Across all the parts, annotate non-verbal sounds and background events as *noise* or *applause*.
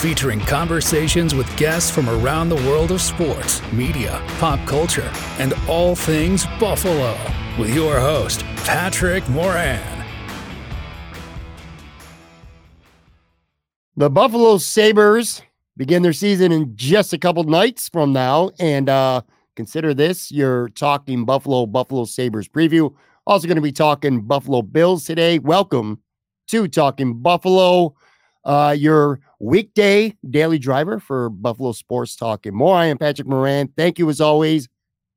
featuring conversations with guests from around the world of sports, media, pop culture, and all things Buffalo. With your host, Patrick Moran. The Buffalo Sabres begin their season in just a couple nights from now. And uh, consider this your Talking Buffalo, Buffalo Sabres preview. Also, going to be talking Buffalo Bills today. Welcome to Talking Buffalo, uh, your weekday daily driver for Buffalo Sports Talk and more. I am Patrick Moran. Thank you as always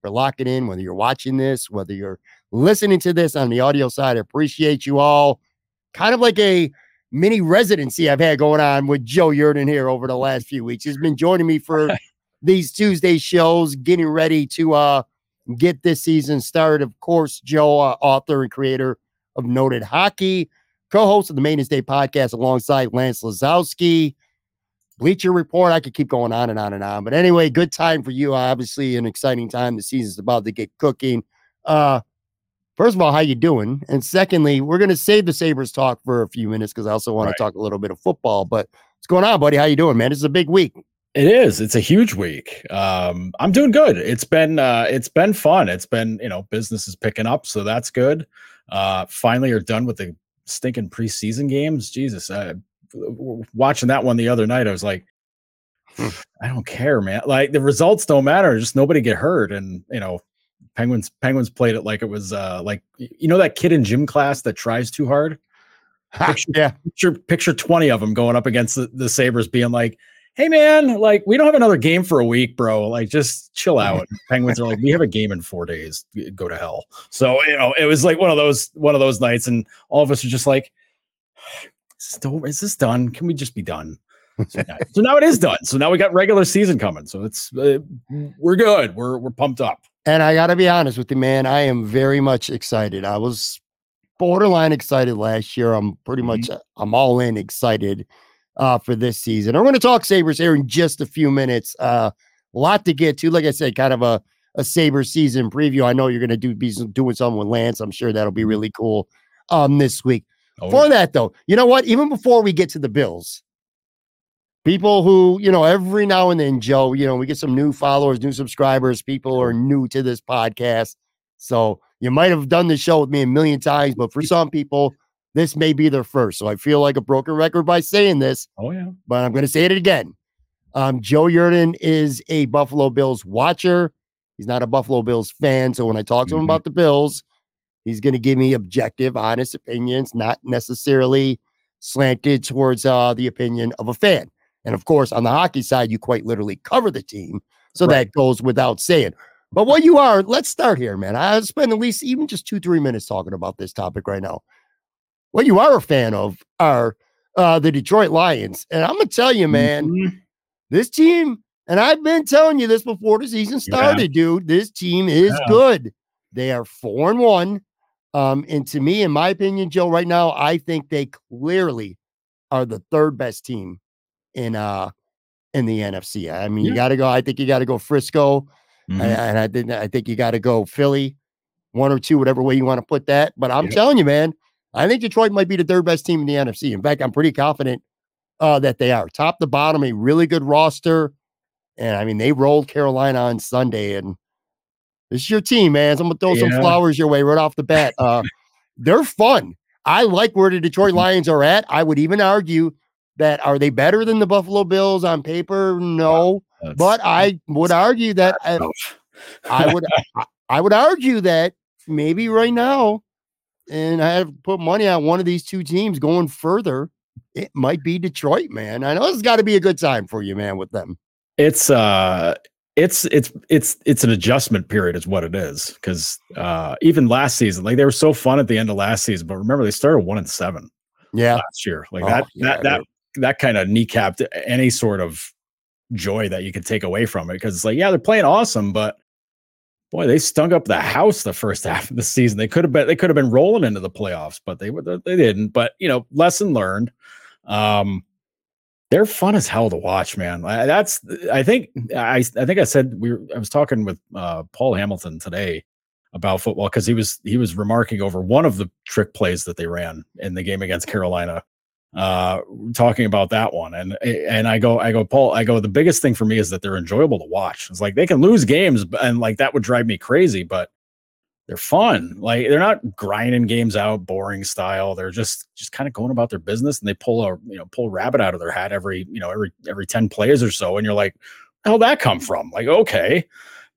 for locking in, whether you're watching this, whether you're listening to this on the audio side. I appreciate you all. Kind of like a mini residency I've had going on with Joe Yerdon here over the last few weeks. He's been joining me for *laughs* these Tuesday shows, getting ready to uh, get this season started. Of course, Joe, uh, author and creator of Noted Hockey co-host of the Maintenance Day podcast alongside Lance Lysowski. Bleacher Report. I could keep going on and on and on. But anyway, good time for you. Obviously, an exciting time. The season's about to get cooking. Uh, first of all, how you doing? And secondly, we're going to save the Sabres talk for a few minutes because I also want right. to talk a little bit of football. But what's going on, buddy? How you doing, man? This is a big week. It is. It's a huge week. Um, I'm doing good. It's been uh, it's been fun. It's been you know business is picking up, so that's good. Uh, finally, are done with the stinking preseason games. Jesus, uh, watching that one the other night, I was like. I don't care, man. Like the results don't matter. Just nobody get hurt, and you know, Penguins Penguins played it like it was uh like you know that kid in gym class that tries too hard. *laughs* Picture, yeah, picture picture twenty of them going up against the, the Sabres, being like, hey man, like we don't have another game for a week, bro. Like just chill *laughs* out. Penguins are like, we have a game in four days. Go to hell. So you know, it was like one of those one of those nights, and all of us are just like, is this, is this done? Can we just be done? So *laughs* now, so now, it is done. So now we got regular season coming. So it's uh, we're good. We're we're pumped up. And I got to be honest with you, man. I am very much excited. I was borderline excited last year. I'm pretty mm-hmm. much I'm all in excited uh, for this season. I'm going to talk Sabres here in just a few minutes. Uh, a lot to get to. Like I said, kind of a, a Sabres season preview. I know you're going to do be doing something with Lance. I'm sure that'll be mm-hmm. really cool um, this week. Oh, for yeah. that, though, you know what? Even before we get to the Bills, people who, you know, every now and then, Joe, you know, we get some new followers, new subscribers, people are new to this podcast. So you might have done the show with me a million times, but for *laughs* some people, this may be their first. So I feel like a broken record by saying this. Oh, yeah. But I'm going to say it again. Um, Joe Yerdon is a Buffalo Bills watcher. He's not a Buffalo Bills fan. So when I talk to him mm-hmm. about the Bills, he's going to give me objective, honest opinions, not necessarily slanted towards uh, the opinion of a fan. And of course, on the hockey side, you quite literally cover the team. So right. that goes without saying. But what you are, let's start here, man. I'll spend at least even just two, three minutes talking about this topic right now what you are a fan of are uh, the Detroit Lions. And I'm going to tell you, man, mm-hmm. this team, and I've been telling you this before the season started, yeah. dude, this team is yeah. good. They are four and one. Um, and to me, in my opinion, Joe, right now, I think they clearly are the third best team in uh in the NFC. I mean, yeah. you got to go. I think you got to go Frisco, mm-hmm. and, and I think I think you got to go Philly, one or two, whatever way you want to put that. But I'm telling you, man, I think Detroit might be the third best team in the NFC. In fact, I'm pretty confident uh, that they are. Top to bottom, a really good roster. And I mean, they rolled Carolina on Sunday, and this is your team, man. So I'm gonna throw some flowers your way right off the bat. Uh, they're fun. I like where the Detroit Lions are at. I would even argue that are they better than the Buffalo Bills on paper? No, but I would argue that I. I would I- I would argue that maybe right now, and I have put money on one of these two teams going further. It might be Detroit, man. I know it's got to be a good time for you, man, with them. it's uh it's it's it's it's an adjustment period is what it is. Because uh even last season like they were so fun at the end of last season but remember they started one and seven Yeah, last year. Like Oh, that yeah, that that that kind of kneecapped any sort of joy that you could take away from it. Because it's like yeah they're playing awesome but boy they stunk up the house the first *laughs* half of the season. They could have been they could have been rolling into the playoffs but they they didn't. But you know lesson learned. Um they're fun as hell to watch, man. I- That's I think I I think I said we were, I was talking with uh, Paul Hamilton today about football because he was he was remarking over one of the trick plays that they ran in the game against Carolina, uh, talking about that one and and I go I go Paul I go the biggest thing for me is that they're enjoyable to watch. It's like they can lose games and like that would drive me crazy, but they're fun. Like they're not grinding games out, boring style. They're just just kind of going about their business, and they pull a you know pull rabbit out of their hat every you know every every ten plays or so, and you're like, how'd that come from? Like okay,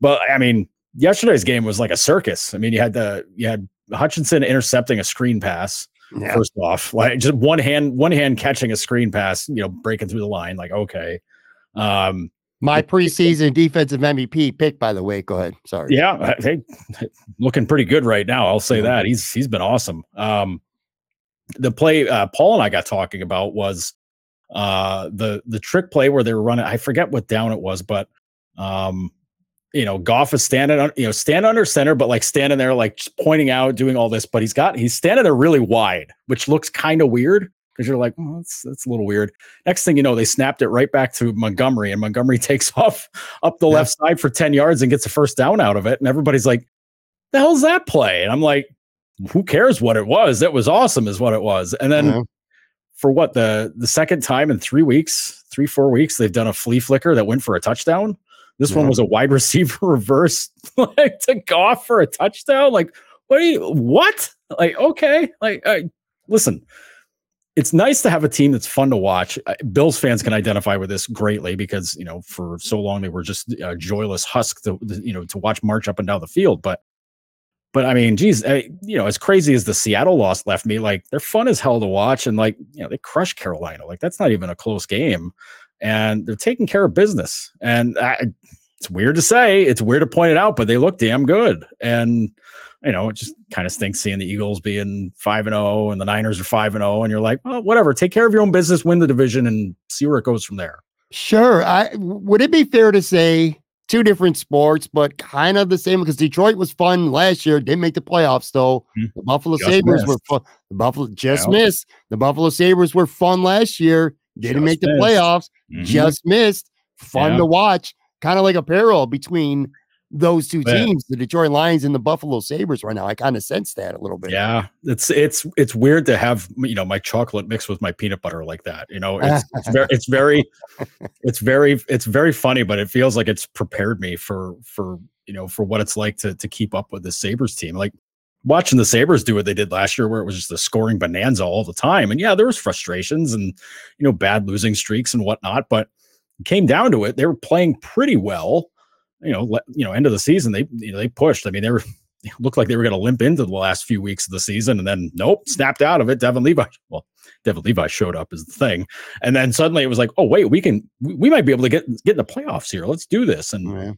but I mean, yesterday's game was like a circus. I mean, you had the you had Hutchinson intercepting a screen pass yeah. first off, like just one hand one hand catching a screen pass, you know, breaking through the line. Like okay, um, My preseason defensive MVP pick, by the way. Go ahead. Sorry. Yeah, I think looking pretty good right now. I'll say that he's he's been awesome. Um, the play uh, Paul and I got talking about was uh the the trick play where they were running. I forget what down it was, but um, you know, Goff is standing on you know stand under center, but like standing there like pointing out, doing all this. But he's got he's standing there really wide, which looks kind of weird because you're like, well, that's that's a little weird. Next thing you know, they snapped it right back to Montgomery, and Montgomery *laughs* takes off up the Yeah. left side for 10 yards and gets a first down out of it. And everybody's like, the hell's that play? And I'm like, who cares what it was? That was awesome, is what it was. And then Yeah. for what the the second time in three weeks, three, four weeks, they've done a flea flicker that went for a touchdown. This one was a wide *laughs* receiver reverse like to Goff for a touchdown. Like, what are you what? Like, okay. Like, uh, listen, it's nice to have a team that's fun to watch. Bills fans can identify with this greatly because you know for so long they were just a joyless husk to you know to watch march up and down the field. But but I mean, geez, I, you know, as crazy as the Seattle loss left me, like they're fun as hell to watch, and like you know they crushed Carolina. Like that's not even a close game, and they're taking care of business. And I, it's weird to say, it's weird to point it out, but they look damn good. And you know, it just kind of stinks seeing the Eagles being five and zero, and the Niners are five and zero, and you're like, well, whatever. Take care of your own business, win the division, and see where it goes from there. Sure. I would it be fair to say two different sports, but kind of the same because Detroit was fun last year, didn't make the playoffs though. Mhm. The Buffalo Just Sabres were missed. fun. The Buffalo just Yeah. missed. The Buffalo Sabres were fun last year, didn't Just make the missed. playoffs, Mhm. just missed. Fun Yeah. to watch. Kind of like a parallel between those two Yeah. teams, the Detroit Lions and the Buffalo Sabres right now. I kind of sense that a little bit. Yeah, it's it's it's weird to have you know my chocolate mixed with my peanut butter like that. You know, it's, it's *laughs* very it's very it's very it's very funny, but it feels like it's prepared me for for you know for what it's like to to keep up with the Sabres team. Like watching the Sabres do what they did last year, where it was just a scoring bonanza all the time. And yeah, there was frustrations and you know bad losing streaks and whatnot, but it came down to it, they were playing pretty well. You know, le- you know, end of the season, they you know they pushed. I mean, they were *laughs* looked like they were going to limp into the last few weeks of the season, and then nope, snapped out of it. Devon Levi, well, Devon Levi showed up as the thing, and then suddenly it was like, oh wait, we can, we, we might be able to get get in the playoffs here. Let's do this, and Yeah.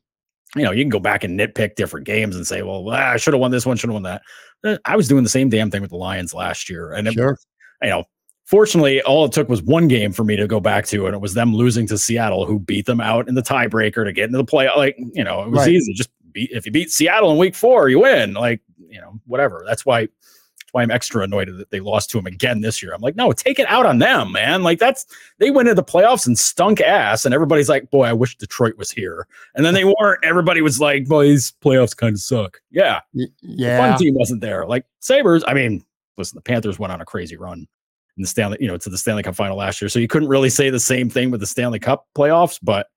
you know, you can go back and nitpick different games and say, well, ah, I should have won this one, should have won that. Uh, I was doing the same damn thing with the Lions last year, and it, Sure. you know, fortunately, all it took was one game for me to go back to, and it was them losing to Seattle, who beat them out in the tiebreaker to get into the play. Like, you know, it was Right. easy. Just beat if you beat Seattle in week four, you win. Like, you know, whatever. That's why. That's why I'm extra annoyed that they lost to them again this year. I'm like, no, take it out on them, man. Like that's they went into the playoffs and stunk ass, and everybody's like, boy, I wish Detroit was here. And then they *laughs* weren't. Everybody was like, boy, these playoffs kind of suck. Yeah, Y- the Yeah. fun team wasn't there. Like Sabres, I mean, listen, the Panthers went on a crazy run in the Stanley, you know, to the Stanley Cup final last year. So you couldn't really say the same thing with the Stanley Cup playoffs, but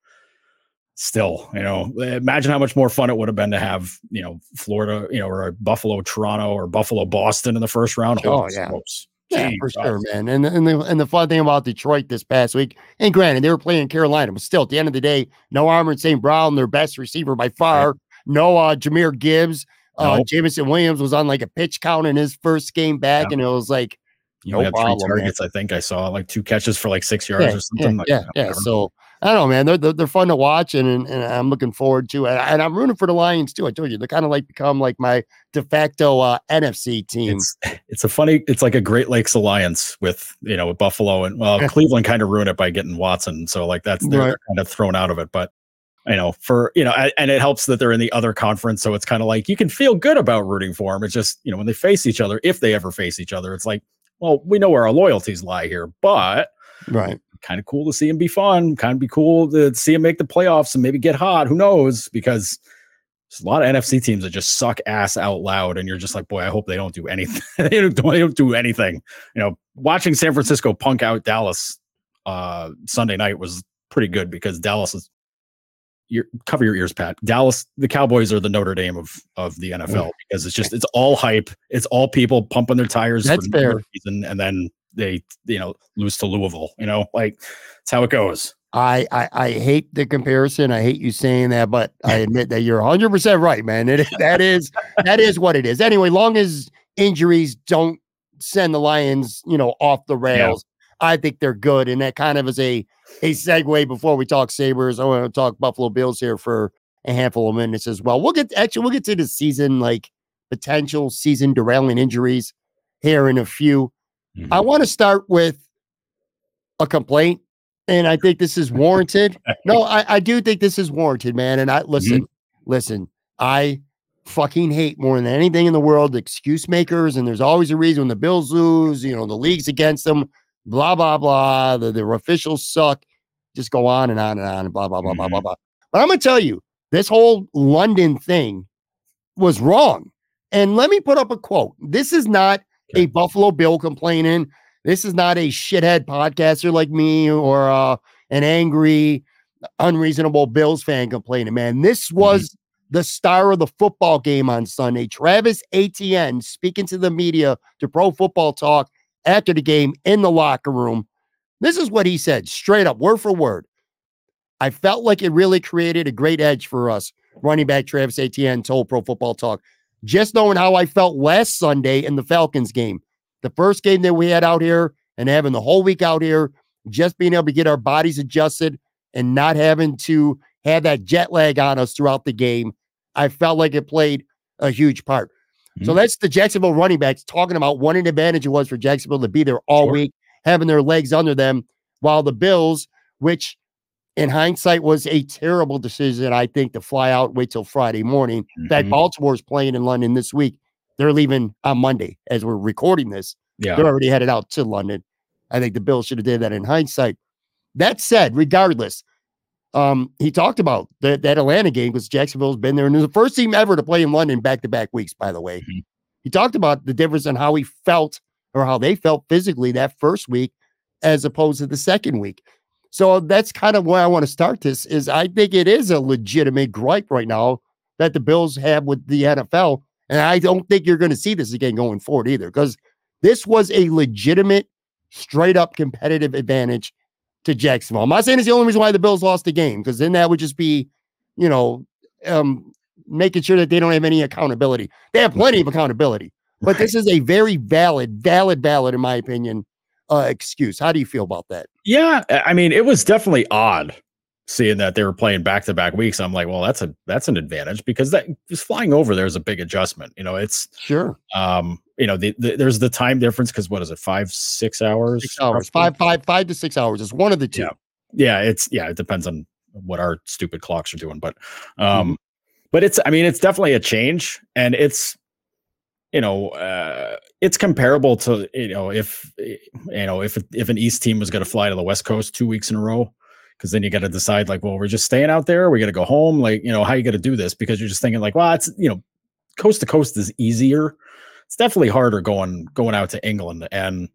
still, you know, imagine how much more fun it would have been to have, you know, Florida, you know, or Buffalo, Toronto, or Buffalo, Boston in the first round. Oh, yeah. Smokes. Yeah, for sure, man. And and the and the fun thing about Detroit this past week, and granted, they were playing Carolina, but still, at the end of the day, no Amon St. Brown, their best receiver by far. No uh Jahmyr Gibbs. Uh nope. Jameson Williams was on like a pitch count in his first game back, yeah. and it was like you no problem, three targets. Man. I think I saw like two catches for like six yards yeah, or something. Yeah, like, yeah. yeah. So I don't know, man. They're, they're, they're fun to watch, and, and I'm looking forward to it. And I'm rooting for the Lions too. I told you they're kind of like become like my de facto uh, NFC team. It's, it's a funny. It's like a Great Lakes alliance with you know with Buffalo and well Cleveland kind of ruined it by getting Watson. So like that's they're right. kind of thrown out of it, but. You know, for you know, and it helps that they're in the other conference, so it's kind of like you can feel good about rooting for them. It's just you know when they face each other, if they ever face each other, it's like, well, we know where our loyalties lie here, but right kind of cool to see him be fun. Kind of be cool to see him make the playoffs and maybe get hot. Who knows? Because there's a lot of NFC teams that just suck ass out loud, and you're just like, boy, I hope they don't do anything. *laughs* they, don't, they don't do anything. You know, watching San Francisco punk out Dallas uh, Sunday night was pretty good because Dallas is. Your, cover your ears, Pat. Dallas, the Cowboys are the Notre Dame of of the NFL because it's just it's all hype. It's all people pumping their tires. That's fair. Season, and then they you know lose to Louisville. You know, like that's how it goes. I, I, I hate the comparison. I hate you saying that, but I *laughs* admit that you're 100 percent right, man. It, *laughs* that is that is what it is. Anyway, long as injuries don't send the Lions, you know, off the rails, yeah. I think they're good. And that kind of is a a segue before we talk Sabres. I want to talk Buffalo Bills here for a handful of minutes as well. We'll get actually we'll get to the season like potential season derailing injuries here in a few. Mm-hmm. I want to start with a complaint, and I think this is warranted. *laughs* no, I, I do think this is warranted, man. And I listen, mm-hmm. listen, I fucking hate more than anything in the world excuse makers, and there's always a reason when the Bills lose, you know, the league's against them, blah, blah, blah. The, the officials suck. Just go on and on and on and blah, blah, blah, mm-hmm. blah, blah, blah. But I'm gonna tell you, this whole London thing was wrong. And let me put up a quote. This is not a Buffalo Bill complaining. This is not a shithead podcaster like me or uh, an angry, unreasonable Bills fan complaining, man. This mm-hmm. was mm-hmm. the star of the football game on Sunday. Travis Etienne speaking to the media to Pro Football Talk after the game in the locker room. This is what he said straight up, word for word. I felt like it really created a great edge for us. Running back Travis Etienne told Pro Football Talk just knowing how I felt last Sunday in the Falcons game. The first game that we had out here and having the whole week out here, just being able to get our bodies adjusted and not having to have that jet lag on us throughout the game, I felt like it played a huge part. Mm-hmm. So that's the Jacksonville running backs talking about what an advantage it was for Jacksonville to be there all sure. week, having their legs under them, while the Bills, which in hindsight was a terrible decision, I think, to fly out, wait till Friday morning. Mm-hmm. In fact. Baltimore's playing in London this week. They're leaving on Monday as we're recording this. Yeah. They're already headed out to London. I think the Bills should have did that in hindsight. That said, regardless, um, he talked about the, that Atlanta game because Jacksonville's been there and it's the first team ever to play in London back to back weeks, by the way. Mm-hmm. He talked about the difference in how he felt or how they felt physically that first week as opposed to the second week. So that's kind of where I want to start this is I think it is a legitimate gripe right now that the Bills have with the NFL. And I don't think you're going to see this again going forward either, because this was a legitimate, straight up competitive advantage to Jacksonville. I'm not saying it's the only reason why the Bills lost the game, because then that would just be, you know, um, making sure that they don't have any accountability. They have plenty of accountability, but this is a very valid, valid, valid, in my opinion, uh, excuse. How do you feel about that? Yeah, I mean, it was definitely odd seeing that they were playing back to back weeks. I'm like, well, that's a that's an advantage because that just flying over there is a big adjustment. You know, it's sure. Um, you know, the, the, there's the time difference because what is it, five six hours? Six hours, five five five to six hours. It's one of the two. Yeah, yeah. It's yeah. It depends on what our stupid clocks are doing, but um, mm-hmm. but it's I mean, it's definitely a change, and it's you know, uh, it's comparable to you know if you know if if an East team was going to fly to the West Coast two weeks in a row, because then you got to decide like, well, we're just staying out there, we got to go home, like you know, how you got to do this because you're just thinking like, well, it's you know, coast to coast is easier. It's definitely harder going going out to England and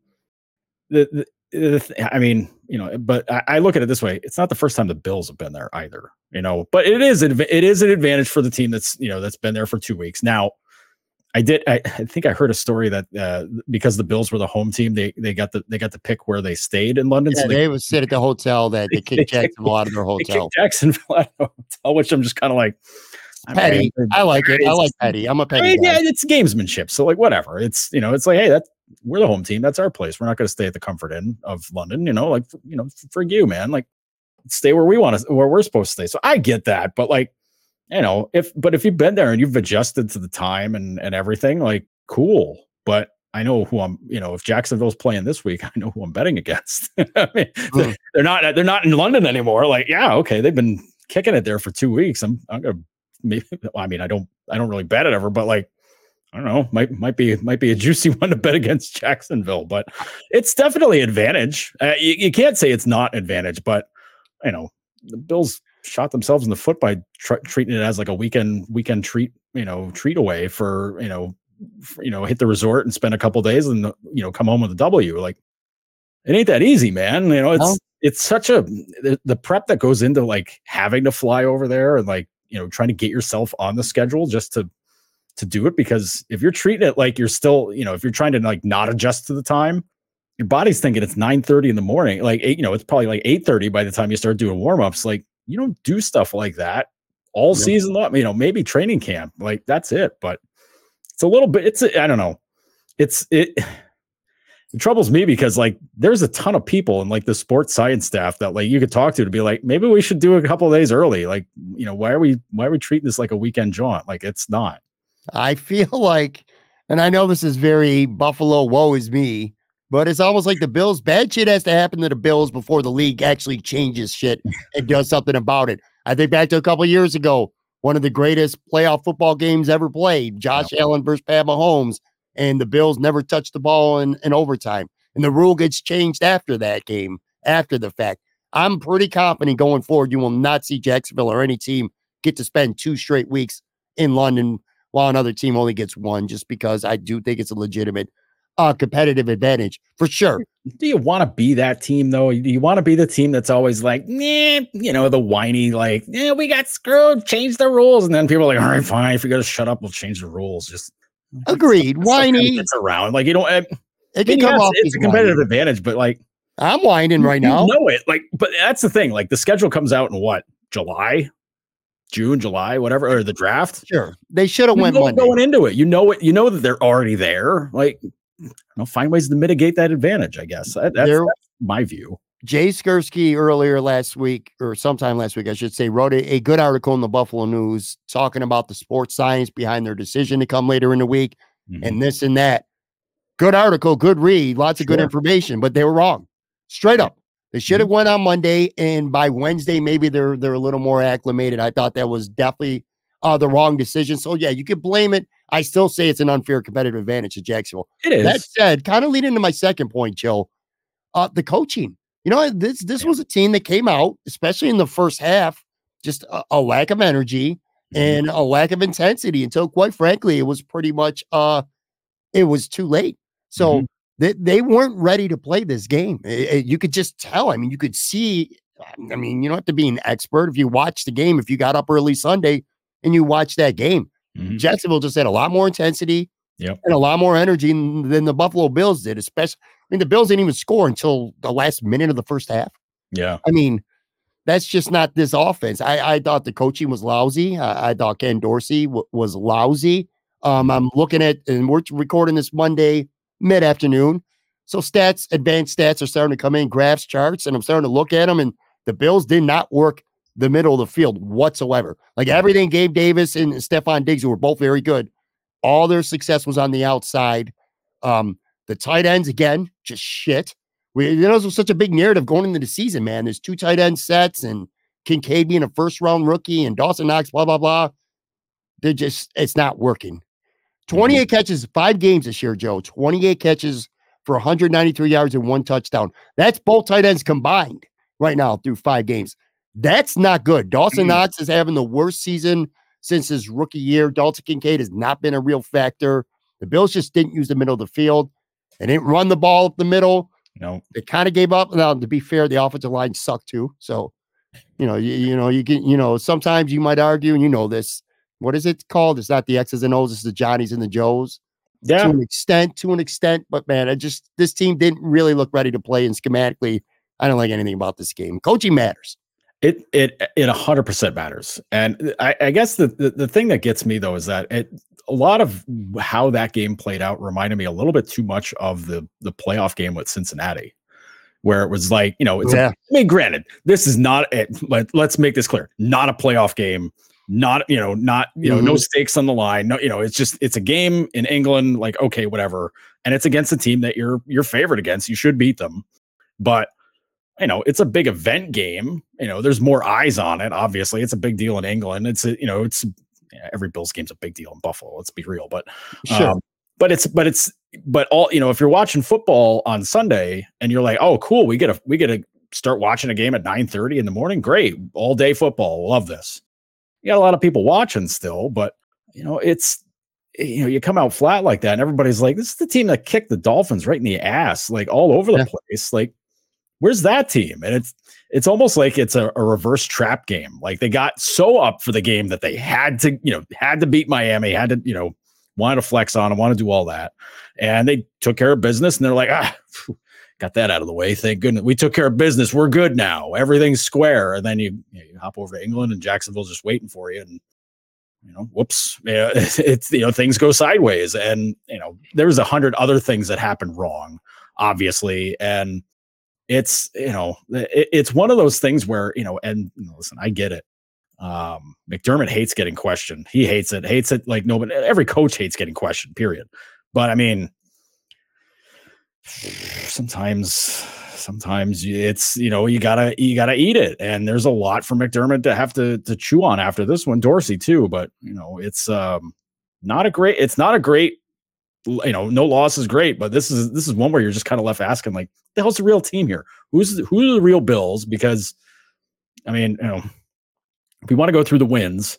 the, the, the I mean, you know, but I, I, look at it this way: it's not the first time the Bills have been there either, you know. But it is it is an advantage for the team that's you know that's been there for two weeks now. I did. I, I think I heard a story that uh, because the Bills were the home team, they they got the they got to pick where they stayed in London. Yeah, so they, they would sit at the hotel that they kicked *laughs* Jacksonville out of their hotel. Jacksonville out of hotel, which I'm just kind of like. Petty. I like it. I like petty. I'm a petty. I mean, yeah, it's gamesmanship. So like whatever. It's you know, it's like, hey, that we're the home team. That's our place. We're not going to stay at the comfort inn of London. You know, like you know, for you, man, like stay where we want to, where we're supposed to stay. So I get that, but like, you know, if but if you've been there and you've adjusted to the time and and everything, like, cool. But I know who I'm. You know, if Jacksonville's playing this week, *laughs* I know who I'm betting against. *laughs* I mean, mm. they're not they're not in London anymore. Like, yeah, okay, they've been kicking it there for two weeks. I'm I'm gonna maybe. *laughs* I mean, I don't I don't really bet it ever, but like I don't know, might might be might be a *laughs* juicy one to bet against Jacksonville, but it's definitely advantage. Uh, you, you, can't say it's not advantage, but you know the Bills shot themselves in the foot by tr- treating it as like a weekend weekend treat, you know, treat away for you know, for, you know, hit the resort and spend a couple days and you know come home with a W. Like it ain't that easy, man. You know, it's no. it's such a the, the prep that goes into like having to fly over there and like you know trying to get yourself on the schedule just to to do it because if you're treating it like you're still, you know, if you're trying to like not adjust to the time, your body's thinking it's 9 30 in the morning. Like eight, you know, it's probably like 8 30 by the time you start doing warm-ups. Like you don't do stuff like that all yeah. season long, you know, maybe training camp. Like that's it. But it's a little bit, it's I don't know. It's it it troubles me because like there's a ton of people in like the sports science staff that like you could talk to to be like maybe we should do a couple days early like you know why are we why are we treating this like a weekend jaunt like it's not I feel *laughs* like, and I know this is very Buffalo, woe is me, but it's almost like the Bills, bad shit has to happen to the Bills before the league actually changes shit and does something about it. I think back to a couple years ago, one of the greatest playoff football games ever played, Josh yep. Allen versus Pat Mahomes, and the Bills never touched the ball in, in overtime. And the rule gets changed after that game, after the fact. I'm pretty confident going forward, you will not see Jacksonville or any team get to spend two straight weeks in London while another team only gets one, just because I do think it's a legitimate uh, competitive advantage for sure. Do you want to be that team though? Do you want to be the team that's always like, nah, you know, the whiny, like, yeah, we got screwed, change the rules. And then people are like, all right, fine, if you got to shut up, we'll change the rules. Just agreed. Whiny. It's around. Like, you don't, it, it can come yes, off. It's a competitive whiny. advantage, but like, I'm whining right now. know it. Like, but that's the thing. Like, the schedule comes out in what? July? June, July, whatever, or the draft. Sure, they should have went Monday. going into it. You know it. You know that they're already there. Like, you know, find ways to mitigate that advantage. I guess that, that's, that's, my view. Jay Skurski earlier last week, or sometime last week, I should say, wrote a, a good article in the Buffalo News talking about the sports science behind their decision to come later in the week, mm-hmm. and this and that. Good article, good read, lots of good information, but they were wrong, straight up. They should have mm-hmm. went on Monday, and by Wednesday, maybe they're they're a little more acclimated. I thought that was definitely uh, the wrong decision. So yeah, you could blame it. I still say it's an unfair competitive advantage to Jacksonville. It is. That said, kind of leading to my second point, Joe. Uh, the coaching. You know, this this was a team that came out, especially in the first half, just a, a lack of energy mm-hmm. and a lack of intensity until, quite frankly, it was pretty much uh, it was too late. So. Mm-hmm they, they weren't ready to play this game. It, it, you could just tell. I mean, you could see. I mean, you don't have to be an expert. If you watch the game, if you got up early Sunday and you watch that game, mm-hmm. Jacksonville just had a lot more intensity yep. and a lot more energy than, than the Buffalo Bills did, especially. I mean, the Bills didn't even score until the last minute of the first half. Yeah. I mean, that's just not this offense. I, I thought the coaching was lousy. I, I thought Ken Dorsey w- was lousy. Um, I'm looking at, and we're recording this Monday mid afternoon. So stats, advanced stats are starting to come in, graphs, charts, and I'm starting to look at them. And the Bills did not work the middle of the field whatsoever. Like everything Gabe Davis and Stefon Diggs, who were both very good, all their success was on the outside. Um, the tight ends, again, just shit. We, you know, this was such a big narrative going into the season, man. There's two tight end sets and Kincaid being a first round rookie and Dawson Knox, blah, blah, blah. They're just, it's not working. 28 mm-hmm. catches, five games this year, Joe. 28 catches for 193 yards and one touchdown. That's both tight ends combined right now through five games. That's not good. Dawson mm-hmm. Knox is having the worst season since his rookie year. Dalton Kincaid has not been a real factor. The Bills just didn't use the middle of the field. They didn't run the ball up the middle. Know, They kind of gave up. Now, to be fair, the offensive line sucked too. So, you know, you, you know, you get, you know, sometimes you might argue, and you know this. What is it called? It's not the X's and O's, it's the Johnnies and the Joes. yeah, To an extent, to an extent. But man, I just this team didn't really look ready to play. And schematically, I don't like anything about this game. Coaching matters. It it it a hundred percent matters, and uh, I, I guess the, the the thing that gets me though is that it a lot of how that game played out reminded me a little bit too much of the the playoff game with Cincinnati, where it was like you know it's a- Yeah. I mean granted this is not it let, let's make this clear not a playoff game not you know not you know no Mhm. stakes on the line no you know it's just it's a game in England like okay whatever and it's against a team that you're you're favored against you should beat them but you know, it's a big event game. You know, there's more eyes on it. Obviously, it's a big deal in England. It's a, you know, it's yeah, every Bills game's a big deal in Buffalo. Let's be real, but Sure. um, but it's but it's but all you know, if you're watching football on Sunday and you're like, oh, cool, we get a we get to start watching a game at 9 30 in the morning. Great, all day football. Love this. You got a lot of people watching still, but you know, it's you know, you come out flat like that, and everybody's like, this is the team that kicked the Dolphins right in the ass, like all over the Yeah. place. Like, where's that team? And it's it's almost like it's a, a reverse trap game. Like they got so up for the game that they had to, you know, had to beat Miami, had to, you know, wanted to flex on them, want to do all that. And they took care of business and they're like, ah, got that out of the way. Thank goodness. We took care of business. We're good now. Everything's square. And then you, you, know, you hop over to England and Jacksonville's just waiting for you. And you know, whoops, *laughs* it's you know, things go sideways. And you know, there's a hundred other things that happened wrong, obviously. And it's you know it, it's one of those things where you know and you know, listen i get it. Um mcdermott hates getting questioned. He hates it hates it like nobody every coach hates getting questioned period. But i mean sometimes sometimes it's you know you gotta you gotta eat it. And there's a lot for mcdermott to have to to chew on after this one dorsey too but you know it's um not a great it's not a great you know no loss is great but this is this is one where you're just kind of left asking like the hell's the real team here? Who's who are the real bills? Because i mean you know if we want to go through the wins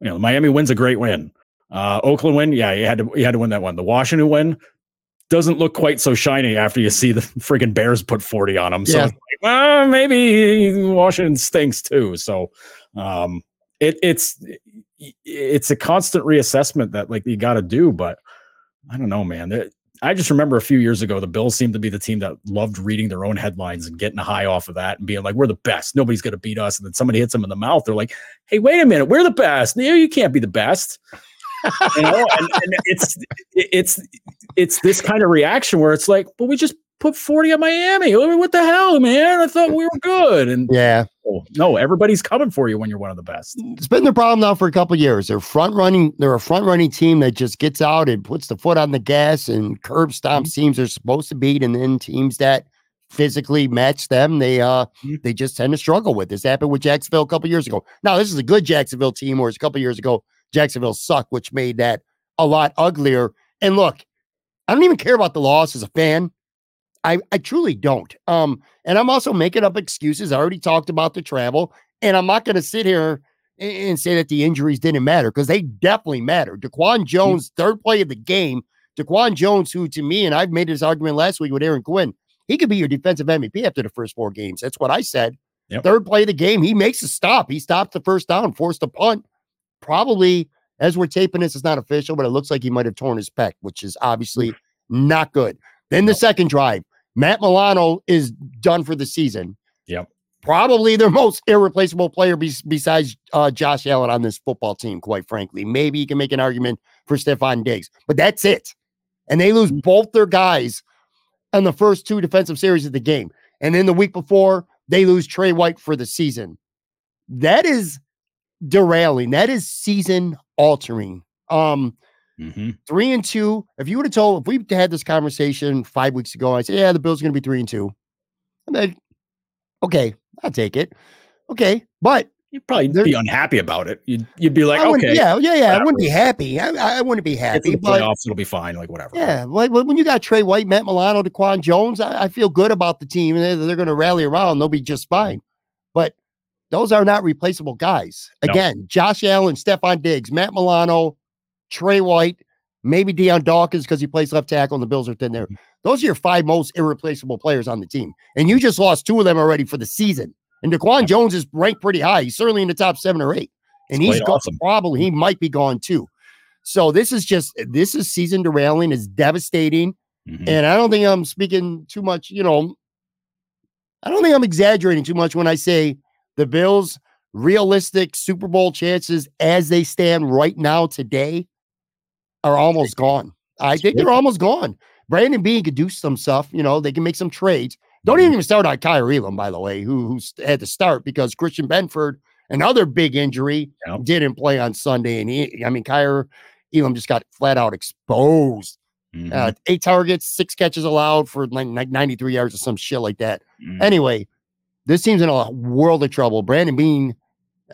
you know miami wins a great win. Uh oakland win yeah you had to you had to win that one. The washington win doesn't look quite so shiny after you see the *laughs* friggin' bears put 40 on them so Yeah. like, well, maybe washington stinks too. So um it, it's it's a constant reassessment that like you got to do but i don't know man I just remember a few years ago, the Bills seemed to be the team that loved reading their own headlines and getting a high off of that and being like, we're the best. Nobody's going to beat us. And then somebody hits them in the mouth. They're like, hey, wait a minute. We're the best. No, you can't be the best. you know, and, and it's, it's, it's this kind of reaction where it's like, well, we just put 40 on Miami. What the hell, man? I thought we were good. And Yeah. oh, no, everybody's coming for you when you're one of the best. It's been the problem now for a couple of years. They're front running. They're a front running team that just gets out and puts the foot on the gas and curb stomps teams they're supposed to beat, and then teams that physically match them, they uh Mhm. they just tend to struggle with. This happened with Jacksonville a couple of years ago. Now this is a good Jacksonville team, whereas a couple of years ago Jacksonville sucked, which made that a lot uglier. And look, I don't even care about the loss as a fan. I, I truly don't. Um, and I'm also making up excuses. I already talked about the travel, and I'm not going to sit here a- and say that the injuries didn't matter because they definitely matter. DaQuan Jones, third play of the game. DaQuan Jones, who to me, and I've made this argument last week with Aaron Quinn, he could be your defensive MVP after the first four games. That's what I said. Yep. Third play of the game, he makes a stop. He stops the first down, forced a punt. Probably as we're taping this, it's not official, but it looks like he might have torn his pec, which is obviously not good. Then the second drive, Matt Milano is done for the season. Yep. Probably their *laughs* most irreplaceable player bes- besides uh, Josh Allen on this football team, quite frankly. Maybe you can make an argument for Stefon Diggs, but that's it. And they lose both their guys on the first two defensive series of the game. And then the week before, they lose Tre White for the season. That is derailing. That is season altering. Um, Mm-hmm. three and two. If you would have told, if we had this conversation five weeks ago, I said, yeah, the Bills are going to be three and two. And then, okay, I'll take it. Okay, but You'd probably be unhappy about it. You'd, you'd be like, I wouldn't- okay, yeah, yeah, yeah. I wouldn't be happy. I, I wouldn't be happy. the But playoffs, it'll be fine. Like whatever. yeah, like when you got Tre White, Matt Milano, DaQuan Jones, I, I feel good about the team, and they're, they're going to rally around. They'll be just fine. But those are not replaceable guys. No. Again, Josh Allen, Stefon Diggs, Matt Milano, Tre White. maybe Dion Dawkins because he plays left tackle and the Bills are thin there. Mm-hmm. Those are your five most irreplaceable players on the team. And you just lost two of them already for the season. And DaQuan Jones is ranked pretty high. He's certainly in the top seven or eight. And He's he's played go- awesome. probably he might be gone too. So this is just this is season derailing, is devastating. Mhm. And I don't think I'm speaking too much, you know. I don't think I'm exaggerating too much when I say the Bills' realistic Super Bowl chances as they stand right now today are almost gone. I think they're almost gone. Brandon Beane could do some stuff, you know, they can make some trades. Don't even start on Kaiir Elam, by the way, who who's had to start because Christian Benford, another big injury, didn't play on Sunday. And he, I mean, Kaiir Elam just got flat out exposed. Mhm. Uh, eight targets, six catches allowed for like, like 93 yards or some shit like that. Mhm. Anyway, this team's in a world of trouble. Brandon Beane,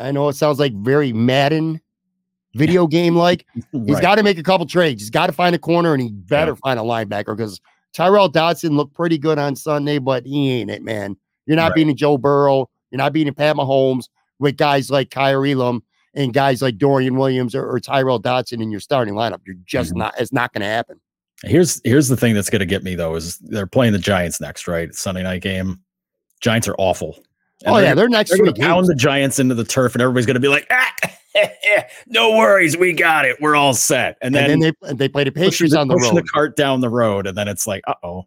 I know it sounds like very Madden video game like. *laughs* he's got to make a couple trades. He's got to find a corner and he better find a linebacker because Tyrel Dodson looked pretty good on Sunday, but he ain't it, man. You're not Right. beating Joe Burrow. You're not beating Pat Mahomes with guys like Kaiir Elam and guys like Dorian Williams or, or Tyrel Dodson in your starting lineup. You're just Mhm. not, it's not going to happen. Here's here's the thing that's going to get me though is they're playing the Giants next, right? Sunday night game. Giants are awful. And oh, yeah. They're next They're going to pound the Giants into the turf, and everybody's going to be like, ah, *laughs* "No worries, we got it. We're all set." And then, And then they, they play the Patriots on the road. the cart down the road, and then it's like, "Uh oh,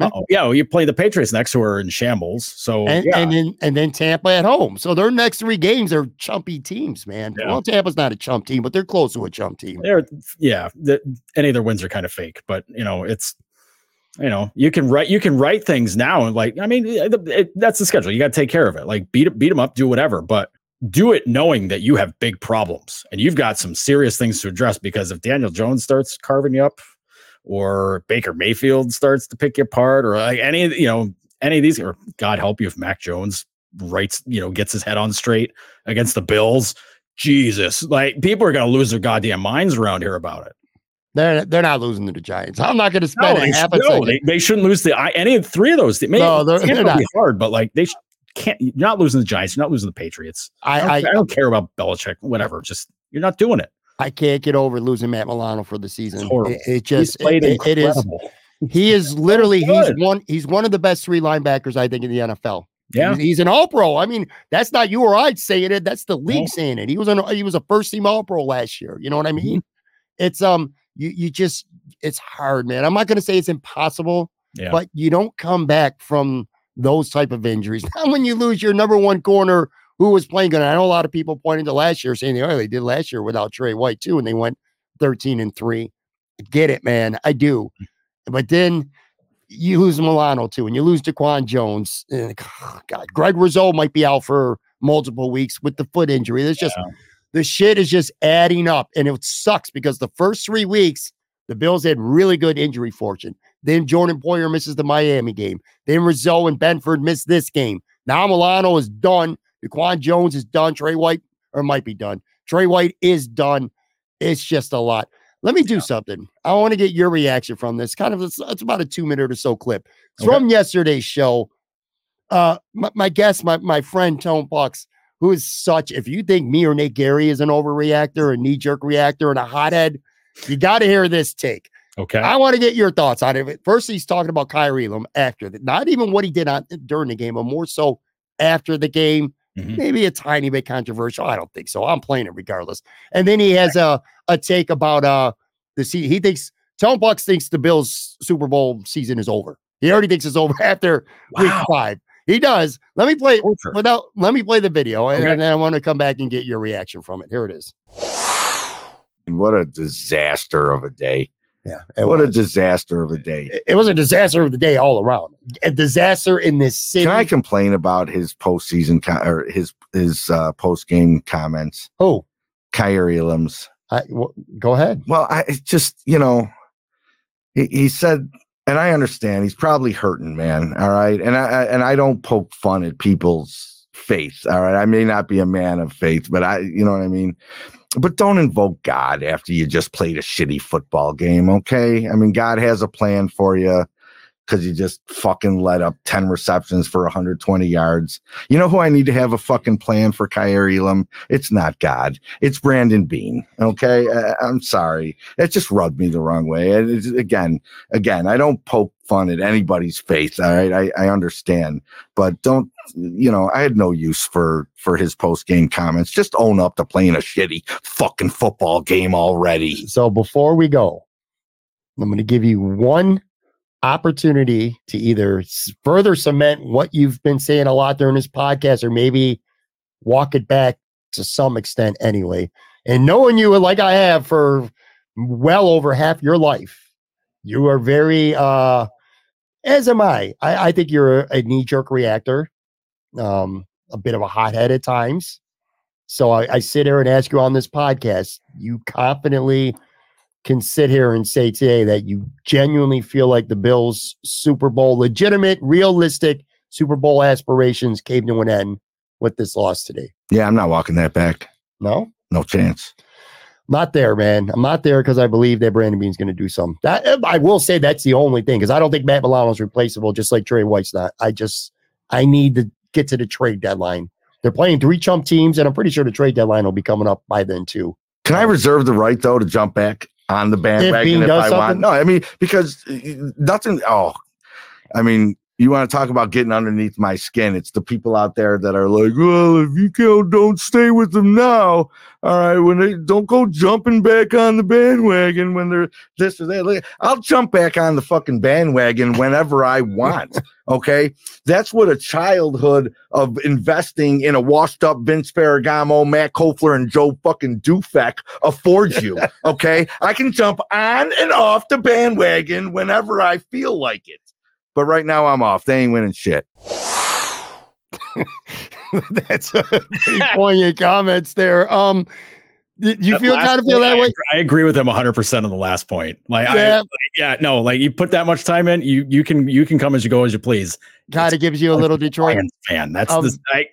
uh oh." Yeah, well, you play the Patriots next, who are in shambles. So and, yeah, and then and then Tampa at home. So their next three games are chumpy teams, man. Yeah. Well, Tampa's not a chump team, but they're close to a chump team. they're yeah, the, any of their wins are kind of fake, but you know, it's you know, you can write you can write things now and like I mean, it, it- that's the schedule. You got to take care of it. Like beat beat them up, do whatever, but do it knowing that you have big problems and you've got some serious things to address. Because if Daniel Jones starts carving you up, or Baker Mayfield starts to pick you apart, or like any you know any of these, or God help you if Mac Jones writes you know gets his head on straight against the Bills. Jesus, like people are going to lose their goddamn minds around here about it. They're they're not losing to the Giants. I'm not going to No, spend they, a half a no, second. they, they shouldn't lose the I, any of three of those. Maybe No, they're- they're not. be hard, but like they sh- can't. You're not losing the Giants. You're not losing the Patriots. I, I, don't, I, I don't care about Belichick. Whatever. Just you're not doing it. I can't get over losing Matt Milano for the season. horrible. It, it He's just played it, it is. He is *laughs* literally he's one he's one of the best three linebackers I think in the NFL. Yeah. He's, he's an All Pro. I mean, that's not you or I saying it. That's the league No. saying it. He was an he was a first team All Pro last year. You know what I mean? It's um you you just it's hard, man. I'm not going to say it's impossible, Yeah. but you don't come back from those type of injuries. *laughs* Not when you lose your number one corner who was playing good. I know a lot of people pointing to last year saying, oh, they did last year without Tre White too, and they went 13 and three. I get it, man. I do. But then you lose Milano too, and you lose DaQuan Jones. And, *sighs* God, Greg Rousseau might be out for multiple weeks with the foot injury. There's just the shit is just adding up, and it sucks because the first three weeks the Bills had really good injury fortune. Then Jordan Poyer misses the Miami game. Then Rousseau and Benford miss this game. Now Milano is done. DaQuan Jones is done. Tre White or might be done. Tre White is done. It's just a lot. Let me do something. I want to get your reaction from this. Kind of, it's, it's about a two minute or so clip. It's Okay. from yesterday's show. Uh, my, my guest, my my friend Tone Pucks, who is such. If you think me or Nate Gary is an overreactor, a knee jerk reactor, and a hothead, you got to hear this take. Okay. I want to get your thoughts on it. First, he's talking about Kaiir Elam after that, not even what he did on during the game, but more so after the game. Mhm. Maybe a tiny bit controversial. I don't think so. I'm playing it regardless. And then he has a a take about uh the se- he thinks Tone Bucks thinks the Bills Super Bowl season is over. He already thinks it's over *laughs* after week five. He does. Let me play Torture. without. Let me play the video, and, Okay. and then I want to come back and get your reaction from it. Here it is. What a disaster of a day. Yeah, What a disaster of a day. it was a disaster of the day all around. A disaster in this city. Can I complain about his postseason co- or his his uh, post game comments? oh, Kaiir Elam's. I, w- go ahead. Well, I just you know, he, he said, and I understand he's probably hurting, man. All right, and I I- and I don't poke fun at people's faith. All right, I may not be a man of faith, but I, you know what I mean. But don't invoke God after you just played a shitty football game, okay? I mean, God has a plan for you. Because he just fucking let up 10 receptions for 120 yards. You know who I need to have a fucking plan for Kaiir Elam? It's not God. It's Brandon Beane. Okay. I, I'm sorry. It just rubbed me the wrong way. And again, again, I don't poke fun at anybody's face. All right. I, I understand, but don't, you know, I had no use for, for his post game comments. Just own up to playing a shitty fucking football game already. So before we go, I'm going to give you one opportunity to either further cement what you've been saying a lot during this podcast or maybe walk it back to some extent anyway. And knowing you like I have for well over half your life, you are very uh as am I. I, I think you're a, a knee-jerk reactor, um, a bit of a hothead at times. So I, I sit here and ask you on this podcast, you confidently can sit here and say today that you genuinely feel like the Bills Super Bowl legitimate, realistic Super Bowl aspirations came to an end with this loss today. Yeah. I'm not walking that back. No? No chance. Not there, man. I'm not there because I believe that Brandon Beane's going to do something. That uh, I will say that's the only thing because I don't think Matt Milano's replaceable, just like Tre White's not. I just I need to get to the trade deadline. They're playing three chump teams, and I'm pretty sure the trade deadline will be coming up by then too. Can I reserve the right though to jump back on the bandwagon if, does I want? No, I mean because uh, nothing. Oh, I mean, you want to talk about getting underneath my skin? It's the people out there that are like, well, if you can't, don't stay with them now. All right, when they don't go jumping back on the bandwagon when they're this or that. Like, I'll jump back on the fucking bandwagon whenever I want. *laughs* Okay, that's what a childhood of investing in a washed up Vince Ferragamo, Matt Kofler, and Joe fucking Dufek affords you. *laughs* Okay, I can jump on and off the bandwagon whenever I feel like it. But right now I'm off. They ain't winning shit. *laughs* that's a *laughs* poignant comments there. Um, you That feel kind of feel point, that I way? agree- I agree with him 100 percent on the last point. Like, I, Yeah. like, yeah, no, like you put that much time in, you you can you can come as you go as you please. Kind of gives you a little Detroit. Lions fan, that's Um, the I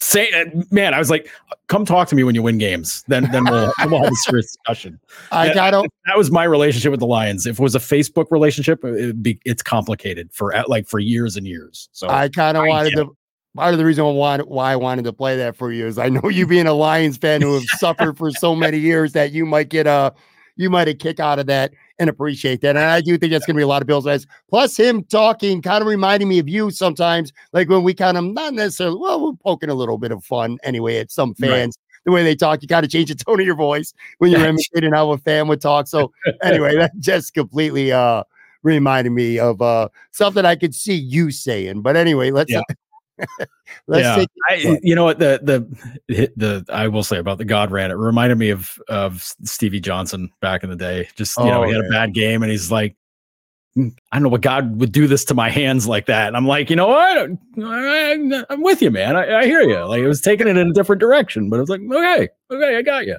say, uh, man. I was like, come talk to me when you win games. Then then we'll *laughs* then we'll have a serious discussion. I kind of That was my relationship with the Lions. If it was a Facebook relationship, it'd be it's complicated for like for years and years. So I kind of wanted to. Part of the reason why, why I wanted to play that for you is I know you being a Lions fan who have *laughs* suffered for so many years that you might get a you might a kick out of that and appreciate that. And I do think that's going to be a lot of Bills fans. Plus, him talking kind of reminding me of you sometimes, like when we kind of not necessarily well, we're poking a little bit of fun anyway at some Right. fans. The way they talk, you got to change the *laughs* tone of your voice when you're imitating how a fan would talk. So anyway, that *laughs* just completely uh reminded me of uh something I could see you saying. But anyway, let's Yeah. *laughs* let's yeah, I, you know what the the the I will say about the God ran. It reminded me of of Stevie Johnson back in the day. Just you know, Oh, he had yeah. a bad game, and he's like, "Mm, I don't know what God would do this to my hands like that. And I'm like, you know what? I, I'm with you, man. I, I hear you. Like it was taking it in a different direction, but it was like, okay, okay, I got you.